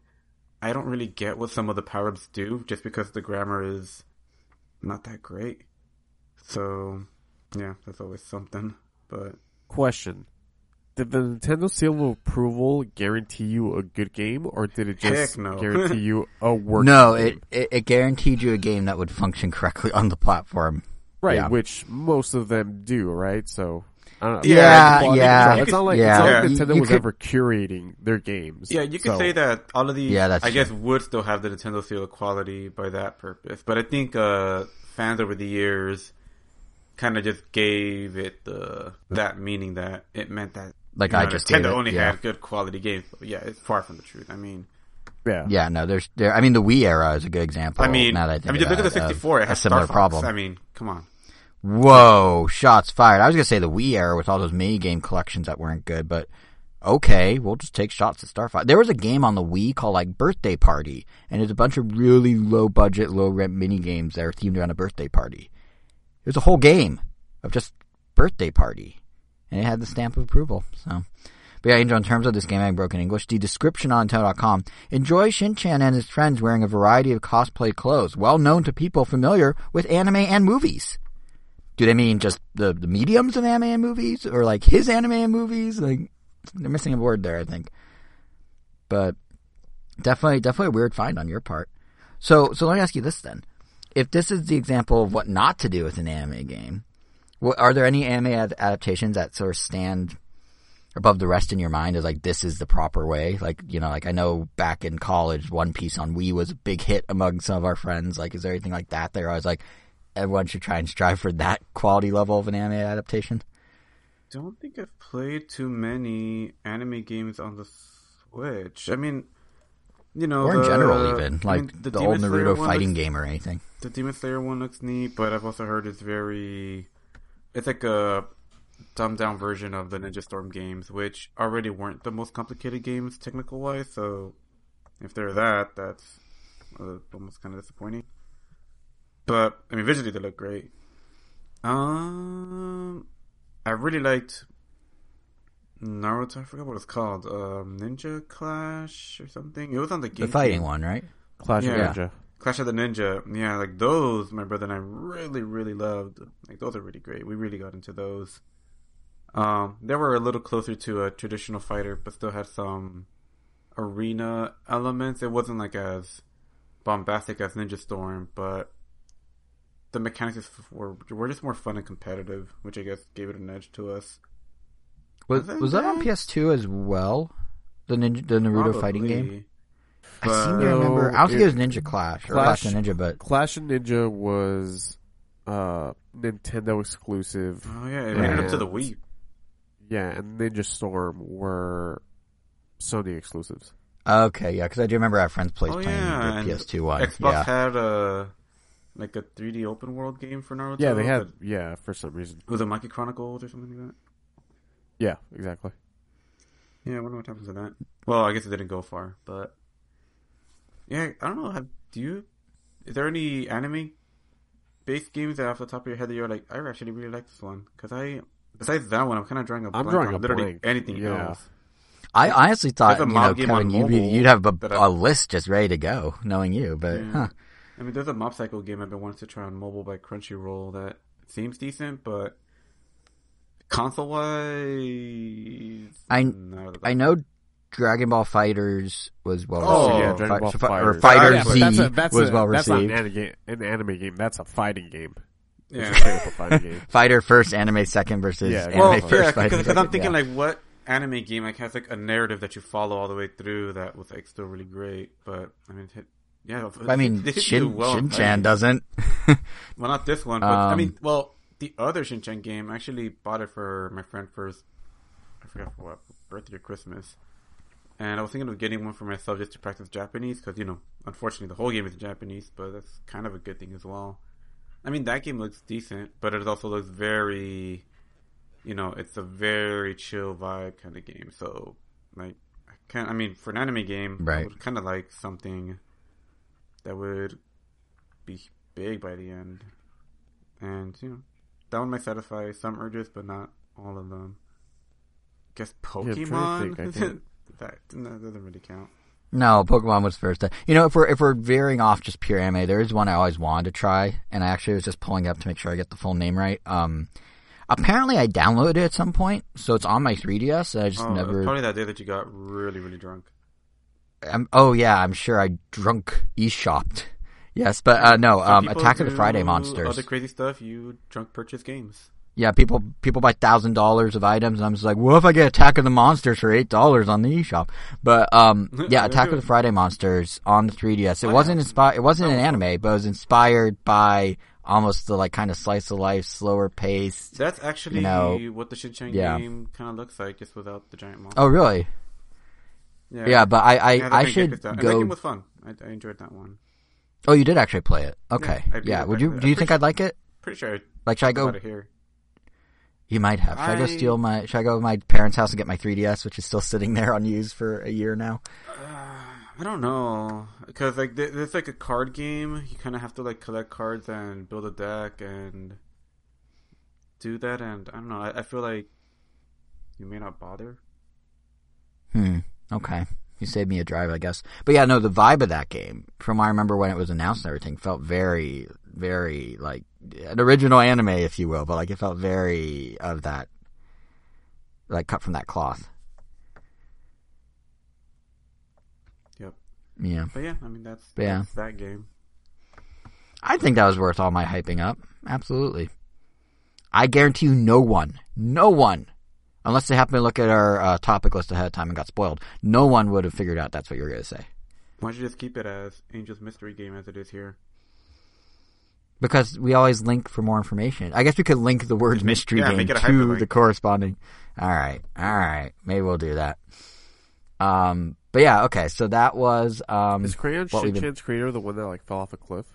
I don't really get what some of the power ups do just because the grammar is not that great. So, yeah, that's always something. But Question: Did the Nintendo seal of approval guarantee you a good game, or did it just no. guarantee you a working No, game? it, it it guaranteed you a game that would function correctly on the platform. right, yeah. which most of them do, right? So. I don't. Yeah, Quality yeah, control. It's not like, yeah. it's not Yeah. like You- Nintendo you was could- ever curating their games. yeah, you could So- say that all of these, Yeah, that's I true. guess, would still have the Nintendo seal of quality by that purpose. But I think uh, fans over the years kind of just gave it the that meaning that it meant that Like you I know, just Nintendo gave it, only yeah. had good quality games. But yeah, it's far from the truth. I mean, Yeah. Yeah, no, there's there. I mean, the Wii era is a good example. I mean, now that I, think I mean, just look at the it, of 64. It a has similar Star Fox. problem. I mean, come on. Whoa, shots fired. I was gonna say the Wii era with all those mini game collections that weren't good, but okay, we'll just take shots at Starfighter. There was a game on the Wii called like Birthday Party, and it's a bunch of really low budget, low rent mini games that are themed around a birthday party. It was a whole game of just birthday party, and it had the stamp of approval. So. But yeah, Angel, in terms of this game having broken English, the description on Nintendo.com, enjoy Shin-Chan and his friends wearing a variety of cosplay clothes, well known to people familiar with anime and movies. Do they mean just the, the mediums of anime movies, or like his anime movies? Like they're missing a word there, I think. But definitely, definitely a weird find on your part. So, so let me ask you this then: If this is the example of what not to do with an anime game, what, are there any anime ad- adaptations that sort of stand above the rest in your mind as like this is the proper way? Like you know, like I know back in college, One Piece on Wii was a big hit among some of our friends. Like, is there anything like that? There, I was like, everyone should try and strive for that quality level of an anime adaptation. Don't think I've played too many anime games on the Switch. I mean, you know, or in the- general, even I like mean, the, Demon old Slayer Naruto fighting looks- game or anything. The Demon Slayer one looks neat, but I've also heard it's very. It's like a dumbed down version of the Ninja Storm games, which already weren't the most complicated games technical wise. So if they're that, that's uh, almost kind of disappointing. But I mean, visually they look great. Um, I really liked Naruto. I forgot what it's called. Um, Ninja Clash or something. It was on the game. The GameCube. fighting one, right? Clash Yeah. of Ninja. Clash of the Ninja, yeah, like those, my brother and I really, really loved. Like those are really great. We really got into those. Um, they were a little closer to a traditional fighter, but still had some arena elements. It wasn't like as bombastic as Ninja Storm, but the mechanics were were just more fun and competitive, which I guess gave it an edge to us. Was was that on PS2 as well? The Ninja, the Naruto fighting game. Probably. I seem to remember. I don't think it was Ninja Clash or Clash, Clash- of Ninja, but Clash of Ninja was uh, Nintendo exclusive. Oh yeah, it made it up to the And- Wii. Yeah, and Ninja Storm were Sony exclusives. okay, yeah, because I do remember our friends played Oh playing yeah, PS2 one. Xbox yeah, had a like a 3D open world game for Naruto. Yeah, they had. that- Yeah, for some reason. was it Monkey Chronicles or something like that? Yeah, exactly. Yeah, I wonder what happens to that. Well, I guess it didn't go far, but yeah, I don't know. Have do you? Is there any anime based games that off the top of your head that you're like, I actually really like this one? Because I, besides that one, I'm kind of drawing a I'm drawing on a literally blank. anything Yeah. else. I honestly thought There's a you know, mob game Kevin, on you'd, be, you'd have a, that I- a list just ready to go, knowing you. But Yeah. huh. I mean, there's a Mob Psycho game I've been wanting to try on mobile by Crunchyroll that seems decent, but console wise, I- I know Dragon Ball Fighters was well Oh, received. yeah, Dragon Ball Fi- or Fighters. Fighter oh, Yeah, Z that's a, that's was a, well that's not received. an anime, game, an anime game. That's a fighting game. Yeah. a straight up a fighting game. Fighter first, anime second versus Yeah, anime Well, first. yeah, because I'm thinking yeah. like what anime game like has like a narrative that you follow all the way through that was like still really great, but I mean, it, yeah, I mean, they Shin, well Shin-Chan fighting. doesn't. Well, not this one, but I Um, mean, well, the other Shin-Chan game, I actually bought it for my friend for his, I forgot for what, birthday or Christmas. And I was thinking of getting one for myself just to practice Japanese, because, you know, unfortunately the whole game is in Japanese, but that's kind of a good thing as well. I mean, that game looks decent, but it also looks very, you know, it's a very chill vibe kind of game. So, like, I can't, I mean, for an anime game, I Right. would kind of like something that would be big by the end. And, you know, that one might satisfy some urges, but not all of them. Guess I'm trying to Pokemon? think, I think- that, that doesn't really count. No, Pokemon was first. You know, if we're if we're veering off just pure anime, there is one I always wanted to try, and I actually was just pulling up to make sure I get the full name right. Um, apparently I downloaded it at some point, so it's on my 3DS. And I just Oh, never. probably that day that you got really, really drunk. I'm, oh yeah, I'm sure I drunk e shopped. Yes, but uh, no. Um, Attack of the Friday monsters. Other crazy stuff, you drunk purchase games. Yeah, people people buy thousand dollars of items, and I'm just like, well, if I get Attack of the Monsters for eight dollars on the eShop, but um, yeah, Attack of the. Friday Monsters on the 3DS. It Oh, wasn't inspired. It wasn't an Oh. anime, but it was inspired by almost the like kind of slice of life, slower pace. That's actually You know, what the Shin-Chan yeah. game kind of looks like, just without the giant monster. Oh, really? Yeah, but I I, Yeah, I should And that game go. was fun. I, I enjoyed that one. Oh, you did actually play it. Okay, I beat yeah. Would you? Do you think pretty I'd like it? Pretty sure Like, should I go? here. You might have. Should I go steal my? Should I go to my parents' house and get my 3DS, which is still sitting there unused for a year now? I don't know because like th- it's like a card game. You kind of have to like collect cards and build a deck and do that. And I don't know. I, I feel like you may not bother. Hmm. Okay. You saved me a drive, I guess. But yeah, no, the vibe of that game, from what I remember when it was announced and everything, felt very, very like an original anime, if you will. But like it felt very of that, like cut from that cloth. Yep. Yeah. But yeah, I mean that's, Yeah. that's that game. I think that was worth all my hyping up. Absolutely. I guarantee you, no one, no one, unless they happen to look at our uh, topic list ahead of time and got spoiled, no one would have figured out that's what you were going to say. Why don't you just keep it as Angel's Mystery Game as it is here? Because we always link for more information. I guess we could link the words mystery yeah, game make it a to hyperlink. the corresponding. All right, all right, maybe we'll do that. Um, but yeah, okay. So that was um. Is Crayon what we've been- Shin-Chan's creator the one that like fell off a cliff?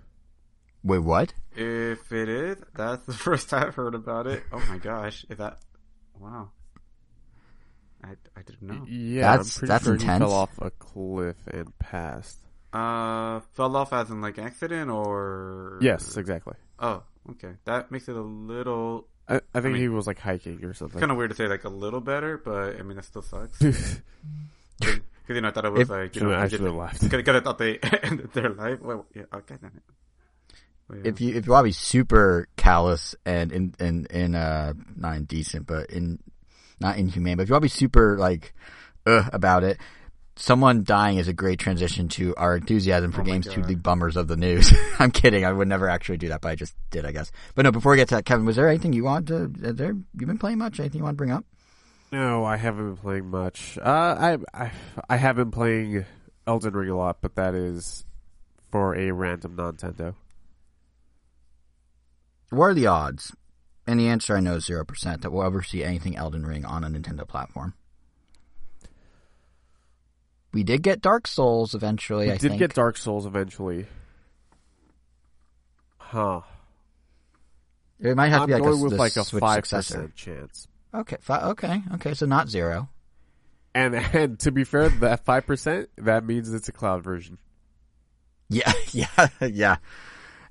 Wait, what? If it is, that's the first I've heard about it. Oh my gosh, is that? Wow. I, I didn't know. Yeah, That's- I'm pretty that's sure intense. he fell off a cliff and passed. Uh, fell off as in like accident or? Yes, exactly. Oh, okay. That makes it a little I, I think mean- he was like hiking or something. It's kind of weird to say like a little better, but I mean that still sucks. Because you know I thought it was If- like you know I should have laughed. Because I thought they ended their life. Well, yeah, okay, then. Well, yeah. If you if you want to be super callous and in in in uh not indecent but in not inhumane, but if you want to be super like uh, about it, someone dying is a great transition to our enthusiasm for Oh games to the bummers of the news. I'm kidding. I would never actually do that, but I just did, I guess. But no, before we get to that, Kevin, was there anything you want to? There you've been playing much? Anything you want to bring up? No, I haven't been playing much. Uh, I, I I have been playing Elden Ring a lot, but that is for a random Nintendo. What are the odds? And the answer I know is zero percent that we'll ever see anything Elden Ring on a Nintendo platform. We did get Dark Souls eventually. We I did think. get Dark Souls eventually. Huh. It might have I'm to be like going a, with like a five percent chance. Okay, fi- okay, okay. So not zero. And and to be fair, that five percent that means it's a cloud version. Yeah, yeah, yeah.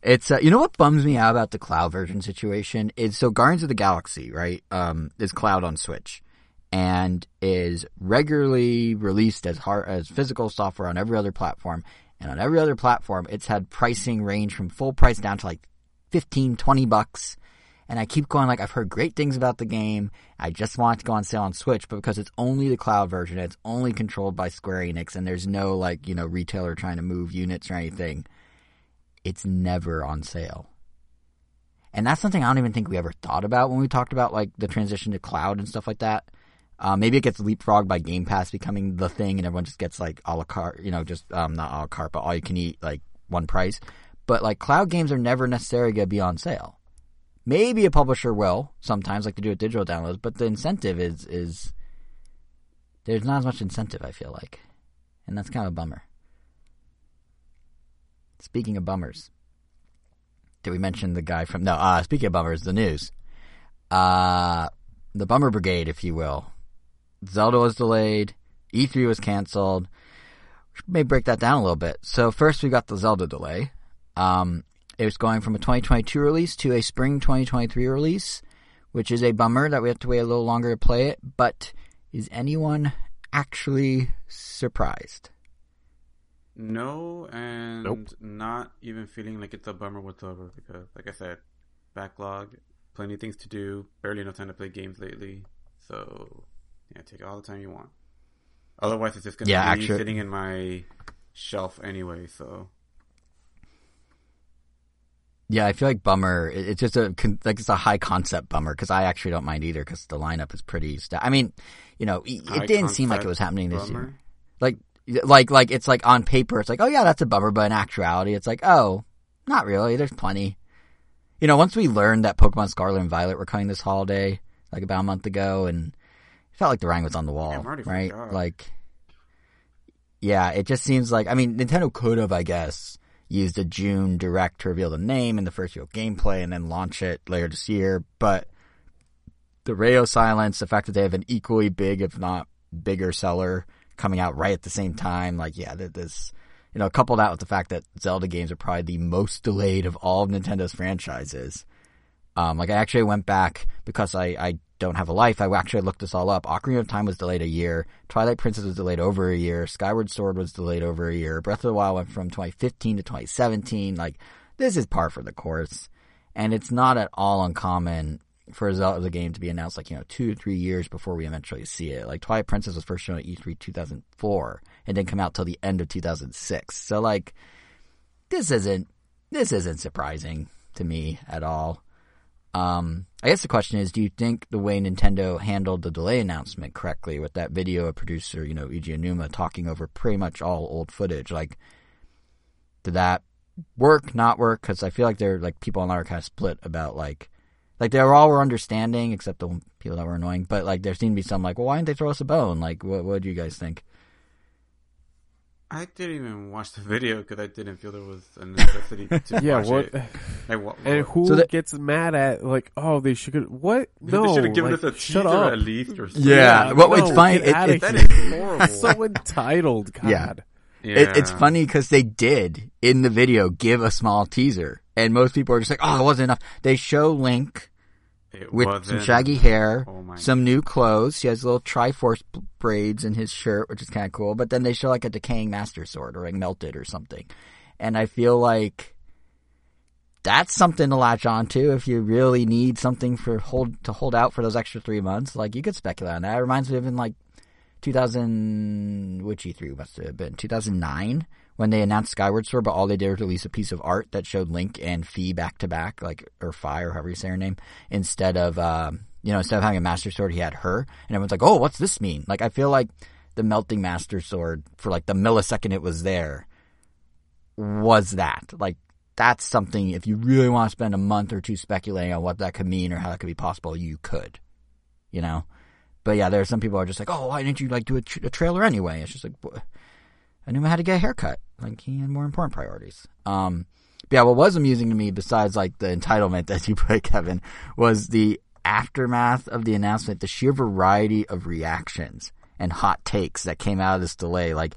It's uh, you know what bums me out about the cloud version situation is so Guardians of the Galaxy right um, is cloud on Switch and is regularly released as hard as physical software on every other platform and on every other platform it's had pricing range from full price down to like 15 20 bucks And I keep going like I've heard great things about the game. I just want it to go on sale on Switch, but because it's only the cloud version, it's only controlled by Square Enix, and there's no like you know retailer trying to move units or anything. It's never on sale. And that's something I don't even think we ever thought about when we talked about like the transition to cloud and stuff like that. Uh, maybe it gets leapfrogged by Game Pass becoming the thing, and everyone just gets like a la carte, you know, just um, not a la carte, but all you can eat like one price. But like cloud games are never necessarily going to be on sale. Maybe a publisher will sometimes, like to do with digital downloads, but the incentive is is there's not as much incentive. I feel like, and that's kind of a bummer. Speaking of bummers, did we mention the guy from? No, uh, speaking of bummers, the news, uh, the bummer brigade, if you will. Zelda was delayed. E3 was canceled. May break that down a little bit. So first, we got the Zelda delay. Um, it was going from a 2022 release to a spring 2023 release, which is a bummer that we have to wait a little longer to play it. But is anyone actually surprised? No, and Nope. not even feeling like it's a bummer whatsoever because, like I said, backlog, plenty of things to do, barely enough time to play games lately. So, yeah, take all the time you want. Otherwise, it's just gonna Yeah, be actu- sitting in my shelf anyway. So, Yeah, I feel like bummer. It's just a like it's a high concept bummer because I actually don't mind either because the lineup is pretty. Sta- I mean, you know, it, didn't seem like it was happening this bummer? year. Like, like, like it's like on paper, it's like, oh yeah, that's a bummer, but in actuality, it's like, oh, not really. There's plenty. You know, once we learned that Pokemon Scarlet and Violet were coming this holiday, like about a month ago, and it felt like the writing was on the wall, I'm right? Like, yeah, it just seems like I mean, Nintendo could have, I guess, used a June direct to reveal the name and the first real gameplay, and then launch it later this year. But the Rayo silence, the fact that they have an equally big, if not bigger, seller coming out right at the same time, like yeah, th- this. You know, coupled out with the fact that Zelda games are probably the most delayed of all of Nintendo's franchises. Um, like I actually went back because I, I don't have a life. I actually looked this all up. Ocarina of Time was delayed a year. Twilight Princess was delayed over a year. Skyward Sword was delayed over a year. Breath of the Wild went from 2015 to 2017. Like this is par for the course, and it's not at all uncommon for a Zelda game to be announced like you know two three years before we eventually see it. Like Twilight Princess was first shown at E3 2004 and didn't come out till the end of 2006. So like this isn't this isn't surprising to me at all. Um, I guess the question is, do you think the way Nintendo handled the delay announcement correctly with that video of producer, you know, Eiji talking over pretty much all old footage? Like, did that work, not work? Because I feel like they're like people online are kind of split about like, like they were all were understanding except the people that were annoying, but like there seemed to be some like, well, why didn't they throw us a bone? Like, what what do you guys think? I didn't even watch the video because I didn't feel there was a necessity to Yeah, watch what? it. Like, what, And who So that- gets mad at like, oh, they should what? No, they should have given like, us a shut teaser up. at least, or something. Yeah, well, it's fine. get It- outta it- that horrible. so entitled. God. Yeah. Yeah. It, it's funny because they did in the video give a small teaser, and most people are just like, "Oh, it wasn't enough." They show Link It with some wasn't- shaggy hair, Oh some new clothes. He has little Triforce braids in his shirt, which is kind of cool. But then they show like a decaying Master Sword or like melted or something, and I feel like that's something to latch on to if you really need something for hold to hold out for those extra three months. Like you could speculate on that. It reminds me of in like 2000, which E3 must have been 2009 when they announced Skyward Sword, but all they did was release a piece of art that showed Link and Fee back to back, like or Fi or however you say her name, instead of um, you know instead of having a Master Sword, he had her, and everyone's like, oh, what's this mean? Like I feel like the melting Master Sword for like the millisecond it was there was that like. That's something, if you really want to spend a month or two speculating on what that could mean or how that could be possible, you could. You know? But yeah, there are some people who are just like, oh, why didn't you like do a, a trailer anyway? It's just like, I knew I had to get a haircut. Like he had more important priorities. Um, but yeah, what was amusing to me, besides like the entitlement that you put, Kevin, was the aftermath of the announcement, the sheer variety of reactions and hot takes that came out of this delay. Like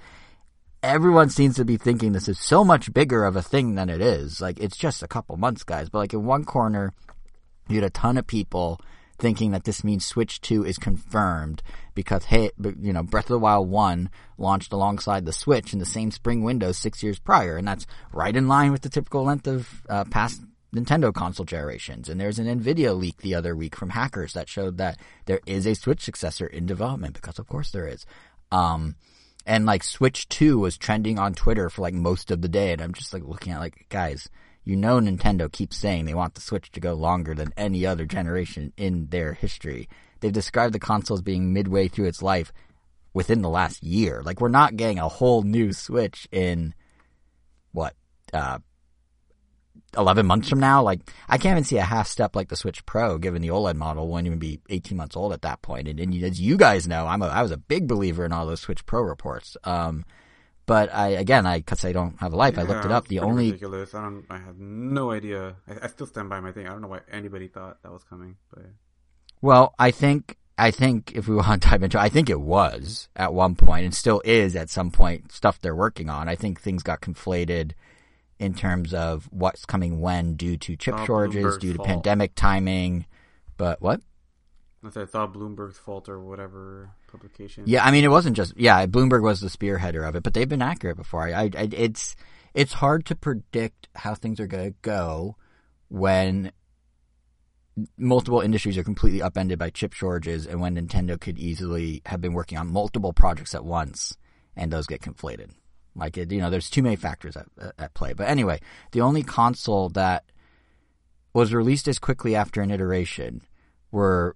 everyone seems to be thinking this is so much bigger of a thing than it is. Like it's just a couple months, guys. But like in one corner, you had a ton of people thinking that this means Switch 2 is confirmed because, hey, you know, Breath of the Wild 1 launched alongside the Switch in the same spring window six years prior, and that's right in line with the typical length of uh, past Nintendo console generations. And there's an Nvidia leak the other week from hackers that showed that there is a Switch successor in development because of course there is. Um, and like Switch 2 was trending on Twitter for like most of the day. And I'm just like looking at like, guys, you know, Nintendo keeps saying they want the Switch to go longer than any other generation in their history. They've described the console as being midway through its life within the last year. Like we're not getting a whole new Switch in what, uh, 11 months from now. Like, I can't even see a half step like the Switch Pro, given the OLED model won't even be 18 months old at that point. And, and as you guys know, I'm a, I was a big believer in all those Switch Pro reports. Um, but I, again, I, cause I don't have a life, I looked it up. The only, ridiculous. I don't. I had no idea. I, I still stand by my thing. I don't know why anybody thought that was coming, but well, I think, I think if we want to dive into, I think it was at one point and still is at some point stuff they're working on. I think things got conflated in terms of what's coming when due to chip Oh, shortages, due to pandemic timing. But what? I thought Bloomberg's fault or whatever publication. Yeah, I mean, it wasn't just yeah. Bloomberg was the spearheader of it, but they've been accurate before. I, I, I it's it's hard to predict how things are going to go when multiple industries are completely upended by chip shortages, and when Nintendo could easily have been working on multiple projects at once, and those get conflated. Like it, you know, there's too many factors at, at play. But anyway, the only console that was released as quickly after an iteration were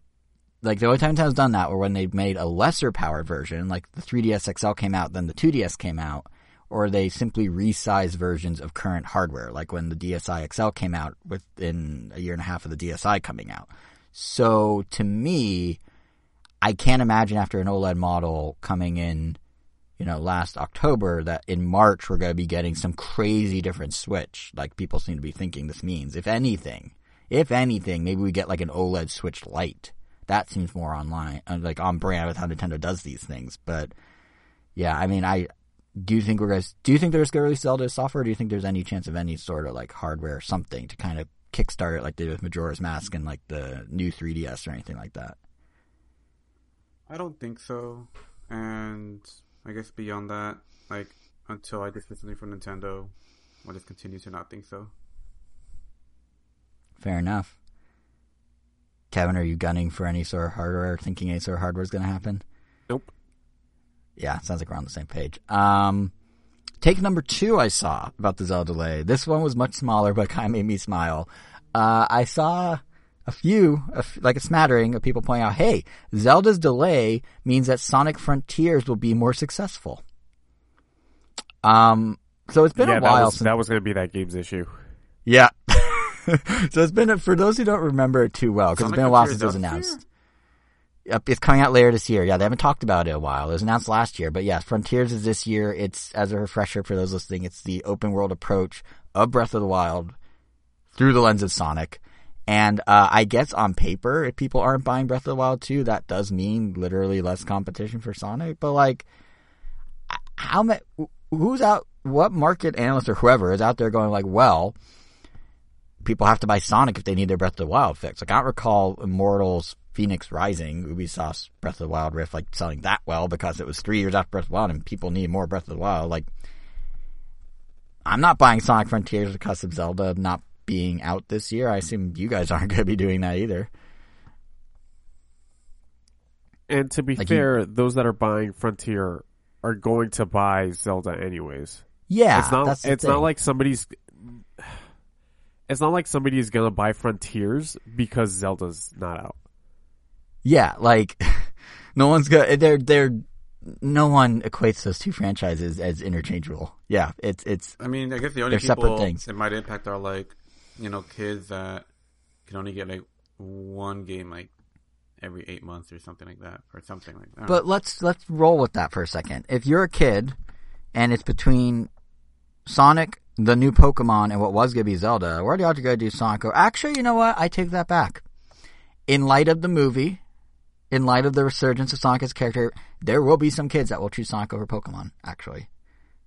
like the only time Nintendo's done that were when they made a lesser powered version, like the 3DS XL came out, then the 2DS came out, or they simply resized versions of current hardware, like when the DSi XL came out within a year and a half of the DSi coming out. So to me, I can't imagine after an OLED model coming in, you know, last October that in March we're going to be getting some crazy different Switch. Like people seem to be thinking this means. If anything, if anything, maybe we get like an OLED Switch Lite. That seems more online, uh, like on brand with how Nintendo does these things. But yeah, I mean, I do you think we're guys. Do you think there's going to release Zelda software? Or do you think there's any chance of any sort of like hardware or something to kind of kickstart it, like they did with Majora's Mask and like the new 3DS or anything like that? I don't think so. And I guess beyond that, like until I just something from Nintendo, I'll just continue to not think so. Fair enough. Kevin, are you gunning for any sort of hardware, thinking any sort of hardware is going to happen? Nope. Yeah, sounds like we're on the same page. Um, take number two I saw about the Zelda delay. This one was much smaller, but kind of made me smile. Uh, I saw a few, a f- like a smattering of people pointing out, hey, Zelda's delay means that Sonic Frontiers will be more successful. Um, so it's been yeah, a while that was, since that was going to be that game's issue. yeah. so it's been for those who don't remember it too well because it's been a while since it was announced. It's coming out later this year. Yeah, they haven't talked about it in a while. It was announced last year, but yeah, Frontiers is this year. It's as a refresher for those listening. It's the open world approach of Breath of the Wild through the lens of Sonic. And uh, I guess on paper, if people aren't buying Breath of the Wild 2, that does mean literally less competition for Sonic. But like, how many? Who's out? What market analyst or whoever is out there going like, well, people have to buy Sonic if they need their Breath of the Wild fix. Like I don't recall Immortals Fenyx Rising, Ubisoft's Breath of the Wild riff, like selling that well because it was three years after Breath of the Wild and people need more Breath of the Wild. Like, I'm not buying Sonic Frontiers because of Zelda not being out this year. I assume you guys aren't going to be doing that either. And to be Like you- fair, those that are buying Frontier are going to buy Zelda anyways. Yeah, it's not. It's thing. not like somebody's. It's not like somebody is gonna buy Frontiers because Zelda's not out. Yeah, like no one's go. They're they're no one equates those two franchises as interchangeable. Yeah, it's it's I mean, I guess the only They're separate people things. it might impact are like, you know, kids that can only get like one game like every eight months or something like that, or something like that. But let's let's roll with that for a second. If you're a kid and it's between Sonic, the new Pokemon, and what was gonna be Zelda, where do you have to go do Sonic? Actually, you know what? I take that back. In light of the movie, in light of the resurgence of Sonic as character, there will be some kids that will choose Sonic over Pokemon. Actually,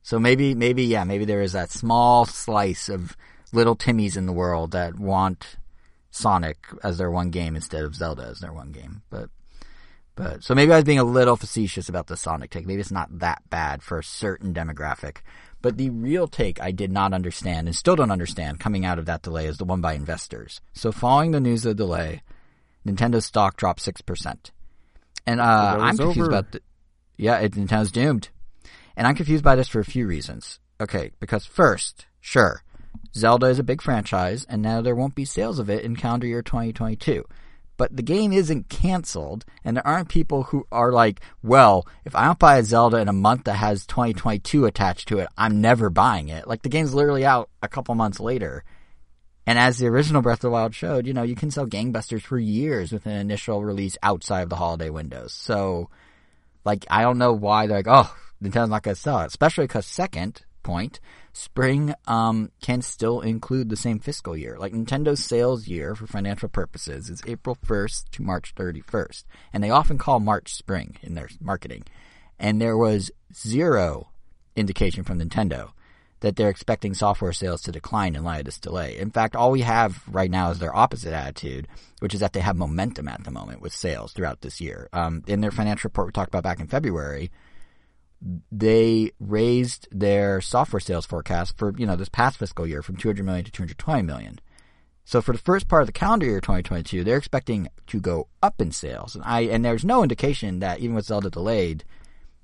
so maybe maybe yeah, maybe there is that small slice of little Timmies in the world that want Sonic as their one game instead of Zelda as their one game. But but so maybe I was being a little facetious about the Sonic take. Maybe it's not that bad for a certain demographic. But the real take I did not understand and still don't understand coming out of that delay is the one by investors. So following the news of the delay, Nintendo's stock dropped 6%. And uh, I'm confused over. about the, yeah, it, Nintendo's doomed. And I'm confused by this for a few reasons. Okay, because first, sure, Zelda is a big franchise, and now there won't be sales of it in calendar year 2022. But the game isn't canceled, and there aren't people who are like, well, if I don't buy a Zelda in a month that has 2022 attached to it, I'm never buying it. Like, the game's literally out a couple months later. And as the original Breath of the Wild showed, you know, you can sell gangbusters for years with an initial release outside of the holiday windows. So, like, I don't know why they're like, oh, Nintendo's not going to sell it. Especially because, second point, spring um, can still include the same fiscal year. Like, Nintendo's sales year for financial purposes is April 1st to March 31st. And they often call March spring in their marketing. And there was zero indication from Nintendo that they're expecting software sales to decline in light of this delay. In fact, all we have right now is their opposite attitude, which is that they have momentum at the moment with sales throughout this year. Um, in their financial report we talked about back in February, they raised their software sales forecast for you know this past fiscal year from 200 million to 220 million. So for the first part of the calendar year 2022, they're expecting to go up in sales, and I and there's no indication that even with Zelda delayed,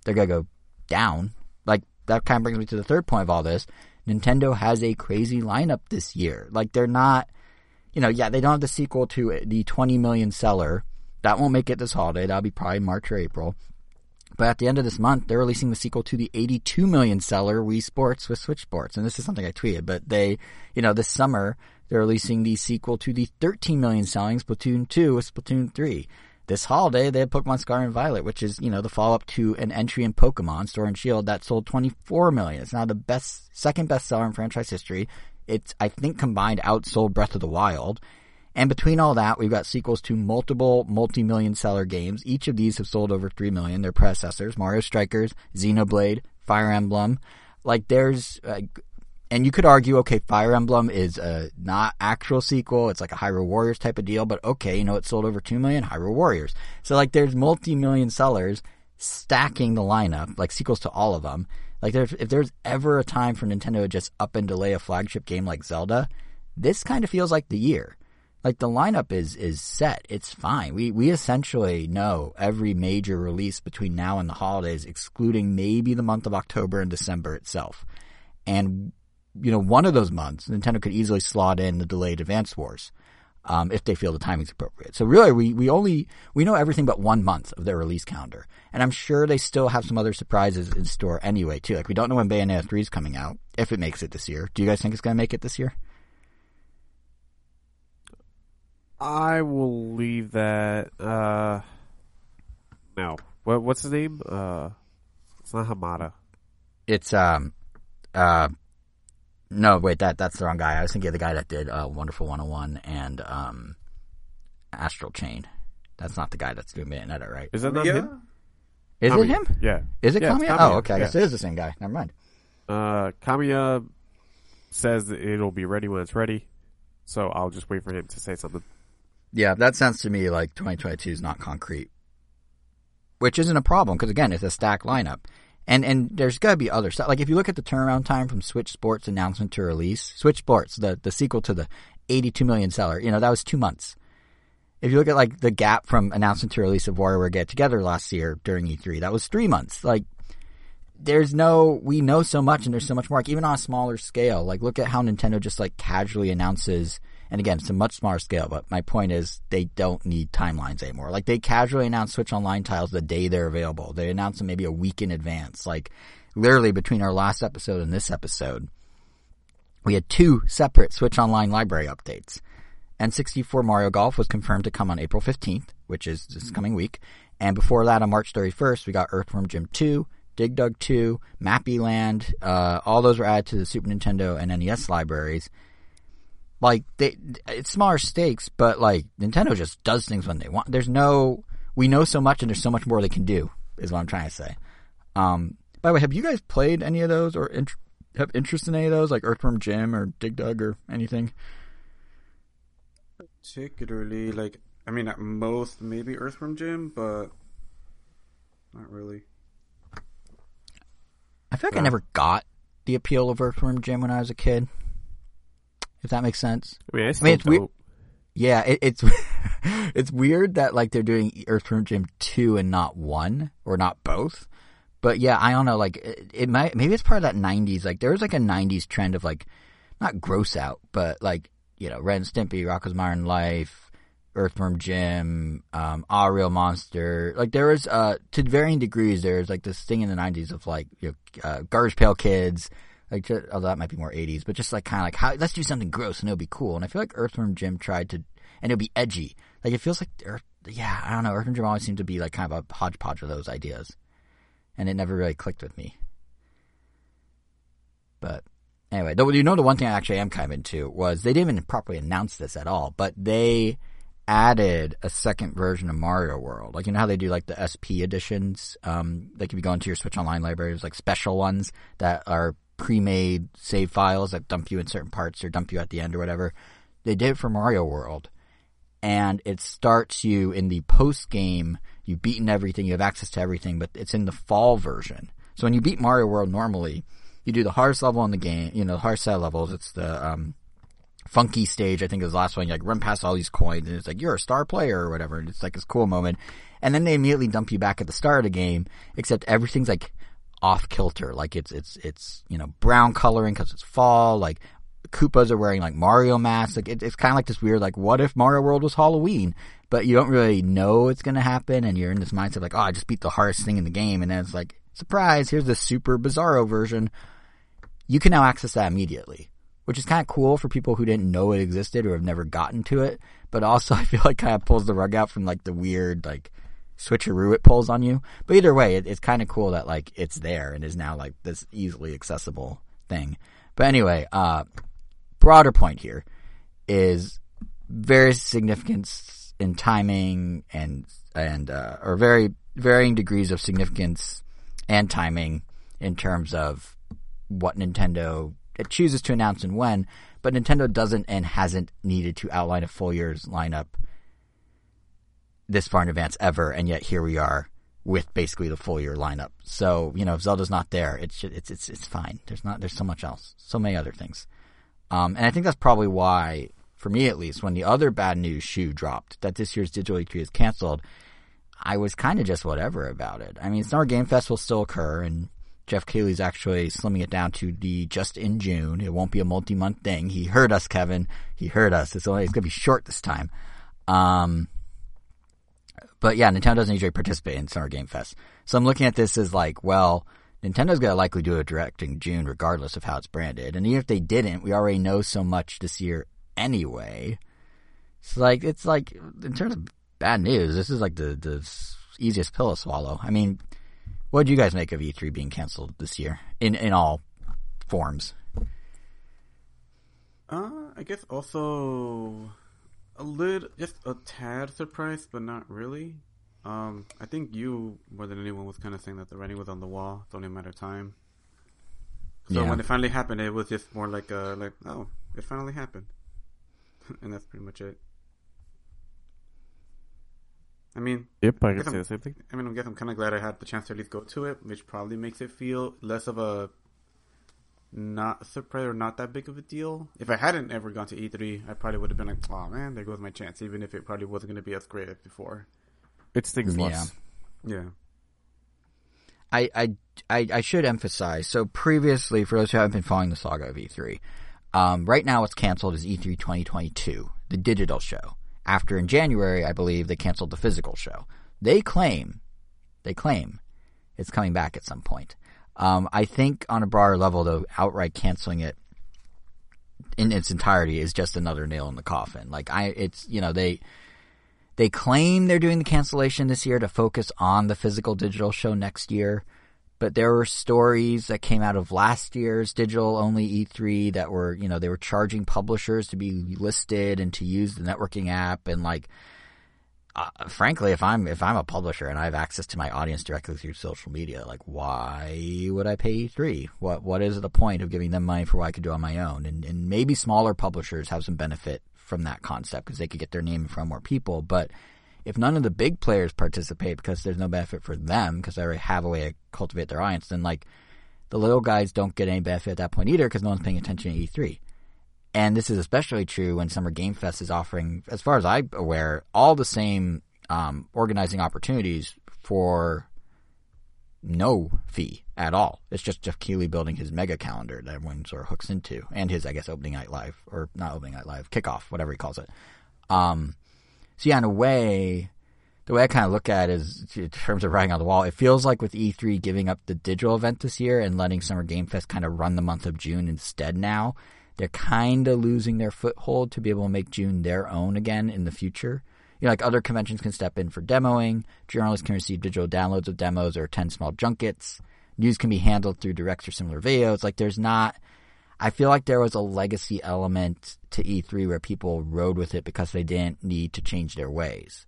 they're gonna go down. Like that kind of brings me to the third point of all this. Nintendo has a crazy lineup this year. Like they're not, you know, yeah, they don't have the sequel to the 20 million seller. That won't make it this holiday. That'll be probably March or April. But at the end of this month, they're releasing the sequel to the 82 million seller Wii Sports with Switch Sports. And this is something I tweeted, but they, you know, this summer, they're releasing the sequel to the 13 million selling Splatoon 2 with Splatoon 3. This holiday, they had Pokemon Scarlet and Violet, which is, you know, the follow up to an entry in Pokemon Sword and Shield that sold 24 million. It's now the best, second best seller in franchise history. It's, I think, combined outsold Breath of the Wild. And between all that, we've got sequels to multiple multi-million seller games. Each of these have sold over 3 million. Their predecessors, Mario Strikers, Xenoblade, Fire Emblem. Like there's, uh, and you could argue, okay, Fire Emblem is a not actual sequel. It's like a Hyrule Warriors type of deal, but okay, you know, it sold over 2 million Hyrule Warriors. So like there's multi-million sellers stacking the lineup, like sequels to all of them. Like there's, if there's ever a time for Nintendo to just up and delay a flagship game like Zelda, this kind of feels like the year like the lineup is is set. It's fine. We we essentially know every major release between now and the holidays, excluding maybe the month of October and December itself. And you know, one of those months, Nintendo could easily slot in the delayed Advance Wars. Um, if they feel the timing's appropriate. So really, we, we only, we know everything but one month of their release calendar. And I'm sure they still have some other surprises in store anyway, too. Like we don't know when Bayonetta 3 is coming out, if it makes it this year. Do you guys think it's going to make it this year? I will leave that. Uh, no. What, what's his name? Uh, it's not Hamada. It's um, uh, no, wait, that that's the wrong guy. I was thinking of the guy that did uh, Wonderful 101 and um, Astral Chain. That's not the guy that's doing Bayonetta, right? Is that not yeah. him? Is Kamiya. it him? Yeah. Is it Yeah, Kamiya? Kamiya, Oh, okay. I yeah. guess it is the same guy. Never mind. Uh, Kamiya says that it'll be ready when it's ready. So I'll just wait for him to say something. Yeah, that sounds to me like 2022 is not concrete, which isn't a problem because again, it's a stacked lineup, and and there's got to be other stuff. Like if you look at the turnaround time from Switch Sports announcement to release, Switch Sports, the the sequel to the 82 million seller, you know that was two months. If you look at like the gap from announcement to release of WarioWare Get Together last year during E3, that was three months. Like there's no we know so much and there's so much more like even on a smaller scale like look at how nintendo just like casually announces and again it's a much smaller scale but my point is they don't need timelines anymore like they casually announce switch online titles the day they're available they announce them maybe a week in advance like literally between our last episode and this episode we had two separate switch online library updates N64 Mario Golf was confirmed to come on April 15th, which is this coming week. And before that, on March 31st, we got Earthworm Jim 2, Dig Dug 2, Mappy Land. Uh, all those were added to the Super Nintendo and NES libraries. Like, they, it's smaller stakes, but like, Nintendo just does things when they want. There's no, we know so much and there's so much more they can do, is what I'm trying to say. Um, by the way, have you guys played any of those or int- have interest in any of those, like Earthworm Jim or Dig Dug or anything? Particularly, like, I mean, at most, maybe Earthworm Jim, but not really. I feel like I never got the appeal of Earthworm Jim when I was a kid. If that makes sense. I mean, I, mean, it's weird. Yeah, it, it's it's weird that like they're doing Earthworm Jim two and not one or not both. But yeah, I don't know. Like it, it might maybe it's part of that '90s. Like there was like a '90s trend of like not gross out, but like you know Ren and Stimpy, Rocko's Modern Life, Earthworm Jim, um, Ah Real Monster. Like there was uh to varying degrees. There's like this thing in the '90s of like you know uh, Garbage Pail Kids. Like, ju- although that might be more '80s, but just like kind of like how let's do something gross and it'll be cool. And I feel like Earthworm Jim tried to, and it'll be edgy. Like it feels like Earth, yeah, I don't know. Earthworm Jim always seemed to be like kind of a hodgepodge of those ideas, and it never really clicked with me. But anyway, though you know the one thing I actually am kind of into was they didn't even properly announce this at all, but they added a second version of Mario World. Like you know how they do like the SP editions. Um, like if you go into your Switch Online library, there's like special ones that are pre-made save files that dump you in certain parts or dump you at the end or whatever. They did it for Mario World, and it starts you in the post game. You've beaten everything, you have access to everything, but it's in the fall version. So when you beat Mario World normally, you do the hardest level in the game. You know, the hardest set of levels. It's the um, funky stage. I think is the last one. You like run past all these coins, and it's like you're a star player or whatever. And it's like this cool moment. And then they immediately dump you back at the start of the game, except everything's like off kilter. Like it's it's it's you know brown coloring because it's fall. Like Koopas are wearing like Mario masks. Like it, it's kind of like this weird like what if Mario World was Halloween? But you don't really know it's going to happen, and you're in this mindset like oh I just beat the hardest thing in the game, and then it's like surprise here's the super bizarro version. You can now access that immediately, which is kind of cool for people who didn't know it existed or have never gotten to it. But also I feel like kind of pulls the rug out from like the weird like switcheroo it pulls on you. But either way, it, it's kind of cool that like it's there and is now like this easily accessible thing. But anyway, uh, broader point here is very significance in timing and and uh, or very varying degrees of significance and timing in terms of what Nintendo chooses to announce and when, but Nintendo doesn't and hasn't needed to outline a full year's lineup this far in advance ever, and yet here we are with basically the full year lineup. So you know, if Zelda's not there, it's it's it's it's fine. There's not there's so much else, so many other things, um, and I think that's probably why, for me at least, when the other bad news shoe dropped that this year's Digital E3 is canceled, I was kind of just whatever about it. I mean, Summer Game Fest will still occur, and Jeff Keighley's actually slimming it down to the just in June. It won't be a multi-month thing. He heard us, Kevin. He heard us. It's only it's gonna be short this time. Um, but yeah, Nintendo doesn't usually participate in Summer Game Fest. So I'm looking at this as like, well, Nintendo's gonna likely do a direct in June regardless of how it's branded. And even if they didn't, we already know so much this year anyway. It's like it's like in terms of bad news, this is like the the easiest pill to swallow. I mean, what do you guys make of E3 being canceled this year in in all forms? Uh, I guess also a little, just a tad surprised, but not really. Um, I think you more than anyone was kind of saying that the writing was on the wall. It's only a matter of time. So Yeah. when it finally happened, it was just more like a like, oh, it finally happened, and that's pretty much it. I mean, Yep, I I can guess say the same thing. I mean, I guess I'm kind of glad I had the chance to at least go to it, which probably makes it feel less of a not surprise or not that big of a deal. If I hadn't ever gone to E3, I probably would have been like, "Oh man, there goes my chance," even if it probably wasn't going to be as great as before. It stings Yeah. less. Yeah. I, I, I, I should emphasize. So previously, for those who haven't been following the saga of E3, um, right now what's canceled is E E3 2022, the digital show. After in January, I believe they canceled the physical show. They claim, they claim, it's coming back at some point. Um, I think on a broader level, though, outright canceling it in its entirety is just another nail in the coffin. Like I, it's you know they they claim they're doing the cancellation this year to focus on the physical digital show next year. But there were stories that came out of last year's digital only E3 that were, you know, they were charging publishers to be listed and to use the networking app and like uh, frankly, if I'm if I'm a publisher and I have access to my audience directly through social media, like why would I pay E3? What what is the point of giving them money for what I could do on my own? And and maybe smaller publishers have some benefit from that concept because they could get their name in front of more people. But if none of the big players participate because there's no benefit for them because they already have a way to cultivate their audience, then like the little guys don't get any benefit at that point either because no one's paying attention to E3. And this is especially true when Summer Game Fest is offering, as far as I'm aware, all the same um, organizing opportunities for no fee at all. It's just Jeff Keighley building his mega calendar that everyone sort of hooks into, and his, I guess, opening night live or not opening night live kickoff, whatever he calls it. Um, so yeah, in a way, the way I kind of look at it is in terms of writing on the wall, it feels like with E3 giving up the digital event this year and letting Summer Game Fest kind of run the month of June instead now, they're kind of losing their foothold to be able to make June their own again in the future. You know, like other conventions can step in for demoing, journalists can receive digital downloads of demos or attend small junkets, news can be handled through directs or similar videos. Like there's not, I feel like there was a legacy element to E3 where people rode with it because they didn't need to change their ways.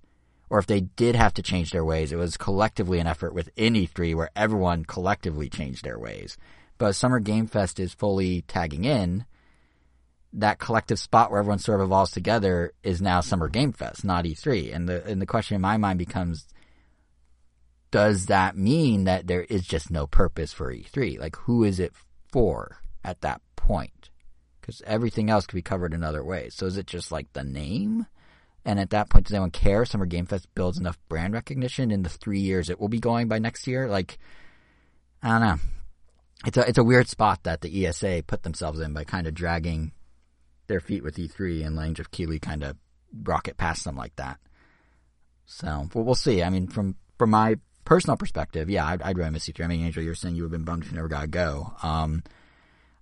Or if they did have to change their ways, it was collectively an effort within E3 where everyone collectively changed their ways. But Summer Game Fest is fully tagging in that collective spot where everyone sort of evolves together is now Summer Game Fest, not E3. And the and the question in my mind becomes does that mean that there is just no purpose for E3? Like who is it for at that point? Cuz everything else could be covered in other ways. So is it just like the name? And at that point does anyone care Summer Game Fest builds enough brand recognition in the 3 years it will be going by next year? Like I don't know. It's a it's a weird spot that the ESA put themselves in by kind of dragging their feet with E3 and letting Jeff Keighley kind of rocket past them like that. So well, we'll see. I mean, from from my personal perspective, yeah, I'd, I'd really miss E3. I mean, Angel, you're saying you would have been bummed if you never got to go. Um,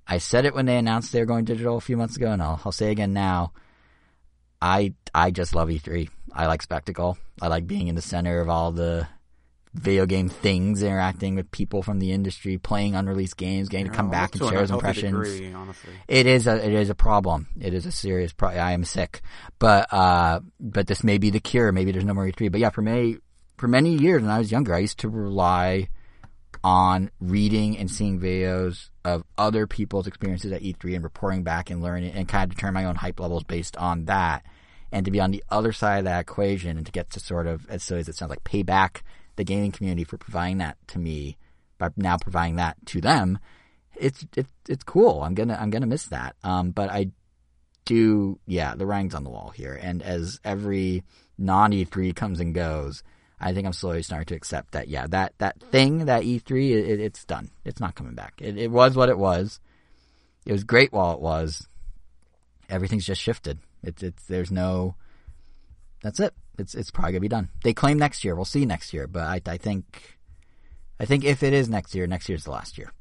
I said it when they announced they were going digital a few months ago, and I'll, I'll say again now. I I just love E3. I like spectacle. I like being in the center of all the video game things, interacting with people from the industry, playing unreleased games, getting Yeah, to come back and share his impressions. degree. It is a it is a problem. It is a serious problem. I am sick, but uh, but this may be the cure. Maybe there's no more E3. But yeah, for me, for many years when I was younger, I used to rely on reading and seeing videos of other people's experiences at E3 and reporting back and learning and kind of determine my own hype levels based on that. And to be on the other side of that equation and to get to sort of, as silly as it sounds like, pay back the gaming community for providing that to me by now providing that to them, it's it's it's cool. I'm gonna I'm gonna miss that. Um, but I do, yeah, the writing's on the wall here. And as every non E3 comes and goes, I think I'm slowly starting to accept that. Yeah, that that thing, that E3, it, it's done. It's not coming back. It, it was what it was. It was great while it was. Everything's just shifted. It's it's there's no. That's it. It's it's probably gonna be done. They claim next year. We'll see next year. But I I think, I think if it is next year, next year's the last year.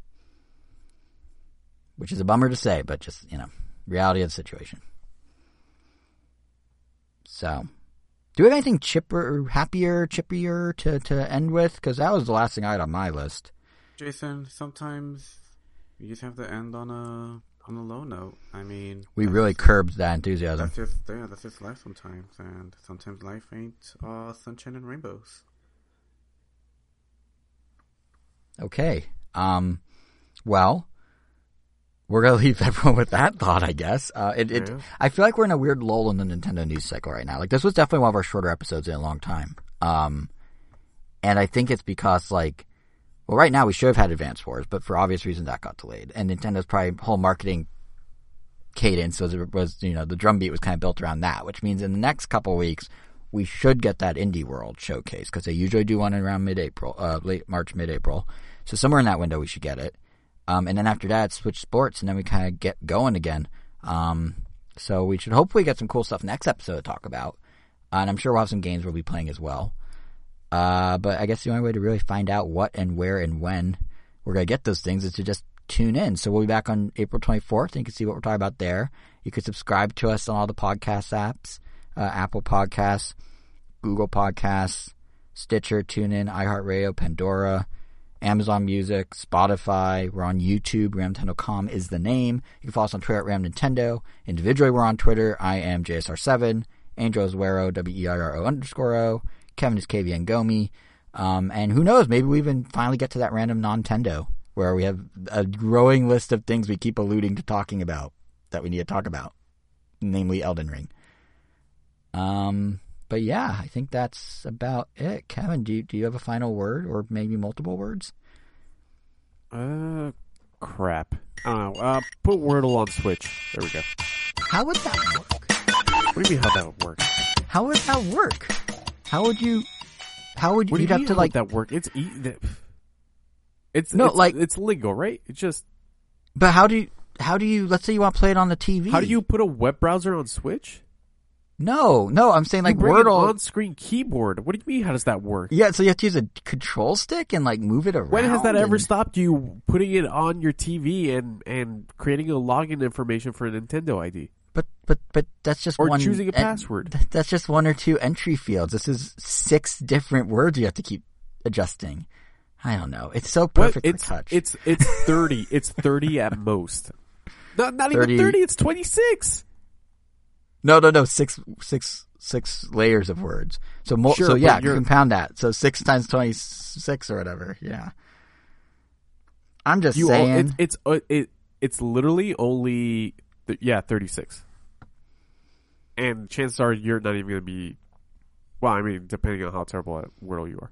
Which is a bummer to say, but just you know, reality of the situation. So, do we have anything chipper, happier, chippier to to end with? Because that was the last thing I had on my list. Jason, sometimes you just have to end on a on a low note. I mean, We really curbed that enthusiasm. That's just yeah, that's just life sometimes, and sometimes life ain't uh, sunshine and rainbows. Okay. Um, well, we're gonna leave everyone with that thought, I guess. Uh, it, it, Yeah. I feel like we're in a weird lull in the Nintendo news cycle right now. Like this was definitely one of our shorter episodes in a long time. Um, and I think it's because like, well, right now we should have had Advance Wars, but for obvious reasons that got delayed. And Nintendo's probably whole marketing cadence was was you know the drumbeat was kind of built around that, which means in the next couple weeks we should get that Indie World showcase because they usually do one around mid-April, uh, late March, mid-April. So somewhere in that window we should get it. Um, and then after that, switch sports, and then we kind of get going again. Um, so we should hopefully get some cool stuff next episode to talk about. And I'm sure we'll have some games we'll be playing as well. Uh, but I guess the only way to really find out what and where and when we're going to get those things is to just tune in. So we'll be back on April 24th, and you can see what we're talking about there. You can subscribe to us on all the podcast apps, uh, Apple Podcasts, Google Podcasts, Stitcher, TuneIn, iHeartRadio, Pandora, Amazon Music, Spotify. We're on YouTube. RamNintendo.com is the name. You can follow us on Twitter at Ram Nintendo. Individually, we're on Twitter. I am JSR7. Angel Werro, W-E-R-R-O underscore O. Kevin is KVN Gomi. Um, and who knows, maybe we even finally get to that random Nintendo where we have a growing list of things we keep alluding to talking about that we need to talk about, namely Elden Ring. Um, but yeah, I think that's about it. Kevin, do you, do you have a final word or maybe multiple words? Uh, crap. I don't know. Uh, put Wordle on Switch. There we go. How would that work? What do you mean how that would work? How would that work? How would you? How would What do you'd you have to like? that work? It's e- it's No, it's, like- it's legal, right? It's just But how do you? How do you? Let's say you want to play it on the TV. how do you put a web browser on Switch? No, no. I'm saying like you Wordle. on-screen keyboard. What do you mean? How does that work? Yeah, so you have to use a control stick and like move it around. When has that ever stopped you putting it on your TV and and creating a login information for a Nintendo ID But but but that's just or one. choosing a password? th- That's just one or two entry fields. This is six different words you have to keep adjusting. I don't know. It's so perfect It's touch. it's it's thirty. it's thirty at most. Not not 30. even thirty. It's twenty six. no, no, no. Six, six, six layers of words. So Sure, so yeah, you're- compound that. So six times twenty six or whatever. Yeah. I'm just You saying. it's it's uh, it it's literally only th- yeah thirty six. And chances are you're not even going to be. Well, I mean, depending on how terrible at Wordle you are.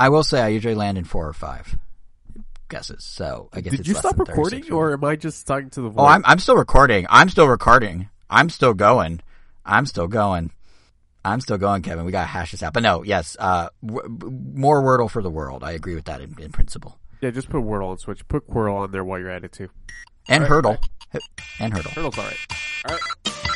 I will say I usually land in four or five guesses. So I guess Did you stop recording, or am I just talking to the voice? Oh, I'm I'm still recording. I'm still recording. I'm still going. I'm still going. I'm still going, Kevin. We gotta hash this out. But no, yes, uh, w- more Wordle for the world. I agree with that in, in principle. yeah, just put Wordle on Switch. Put Quordle on there while you're at it too. And right, Heardle and Heardle. Heardle, all right. All right.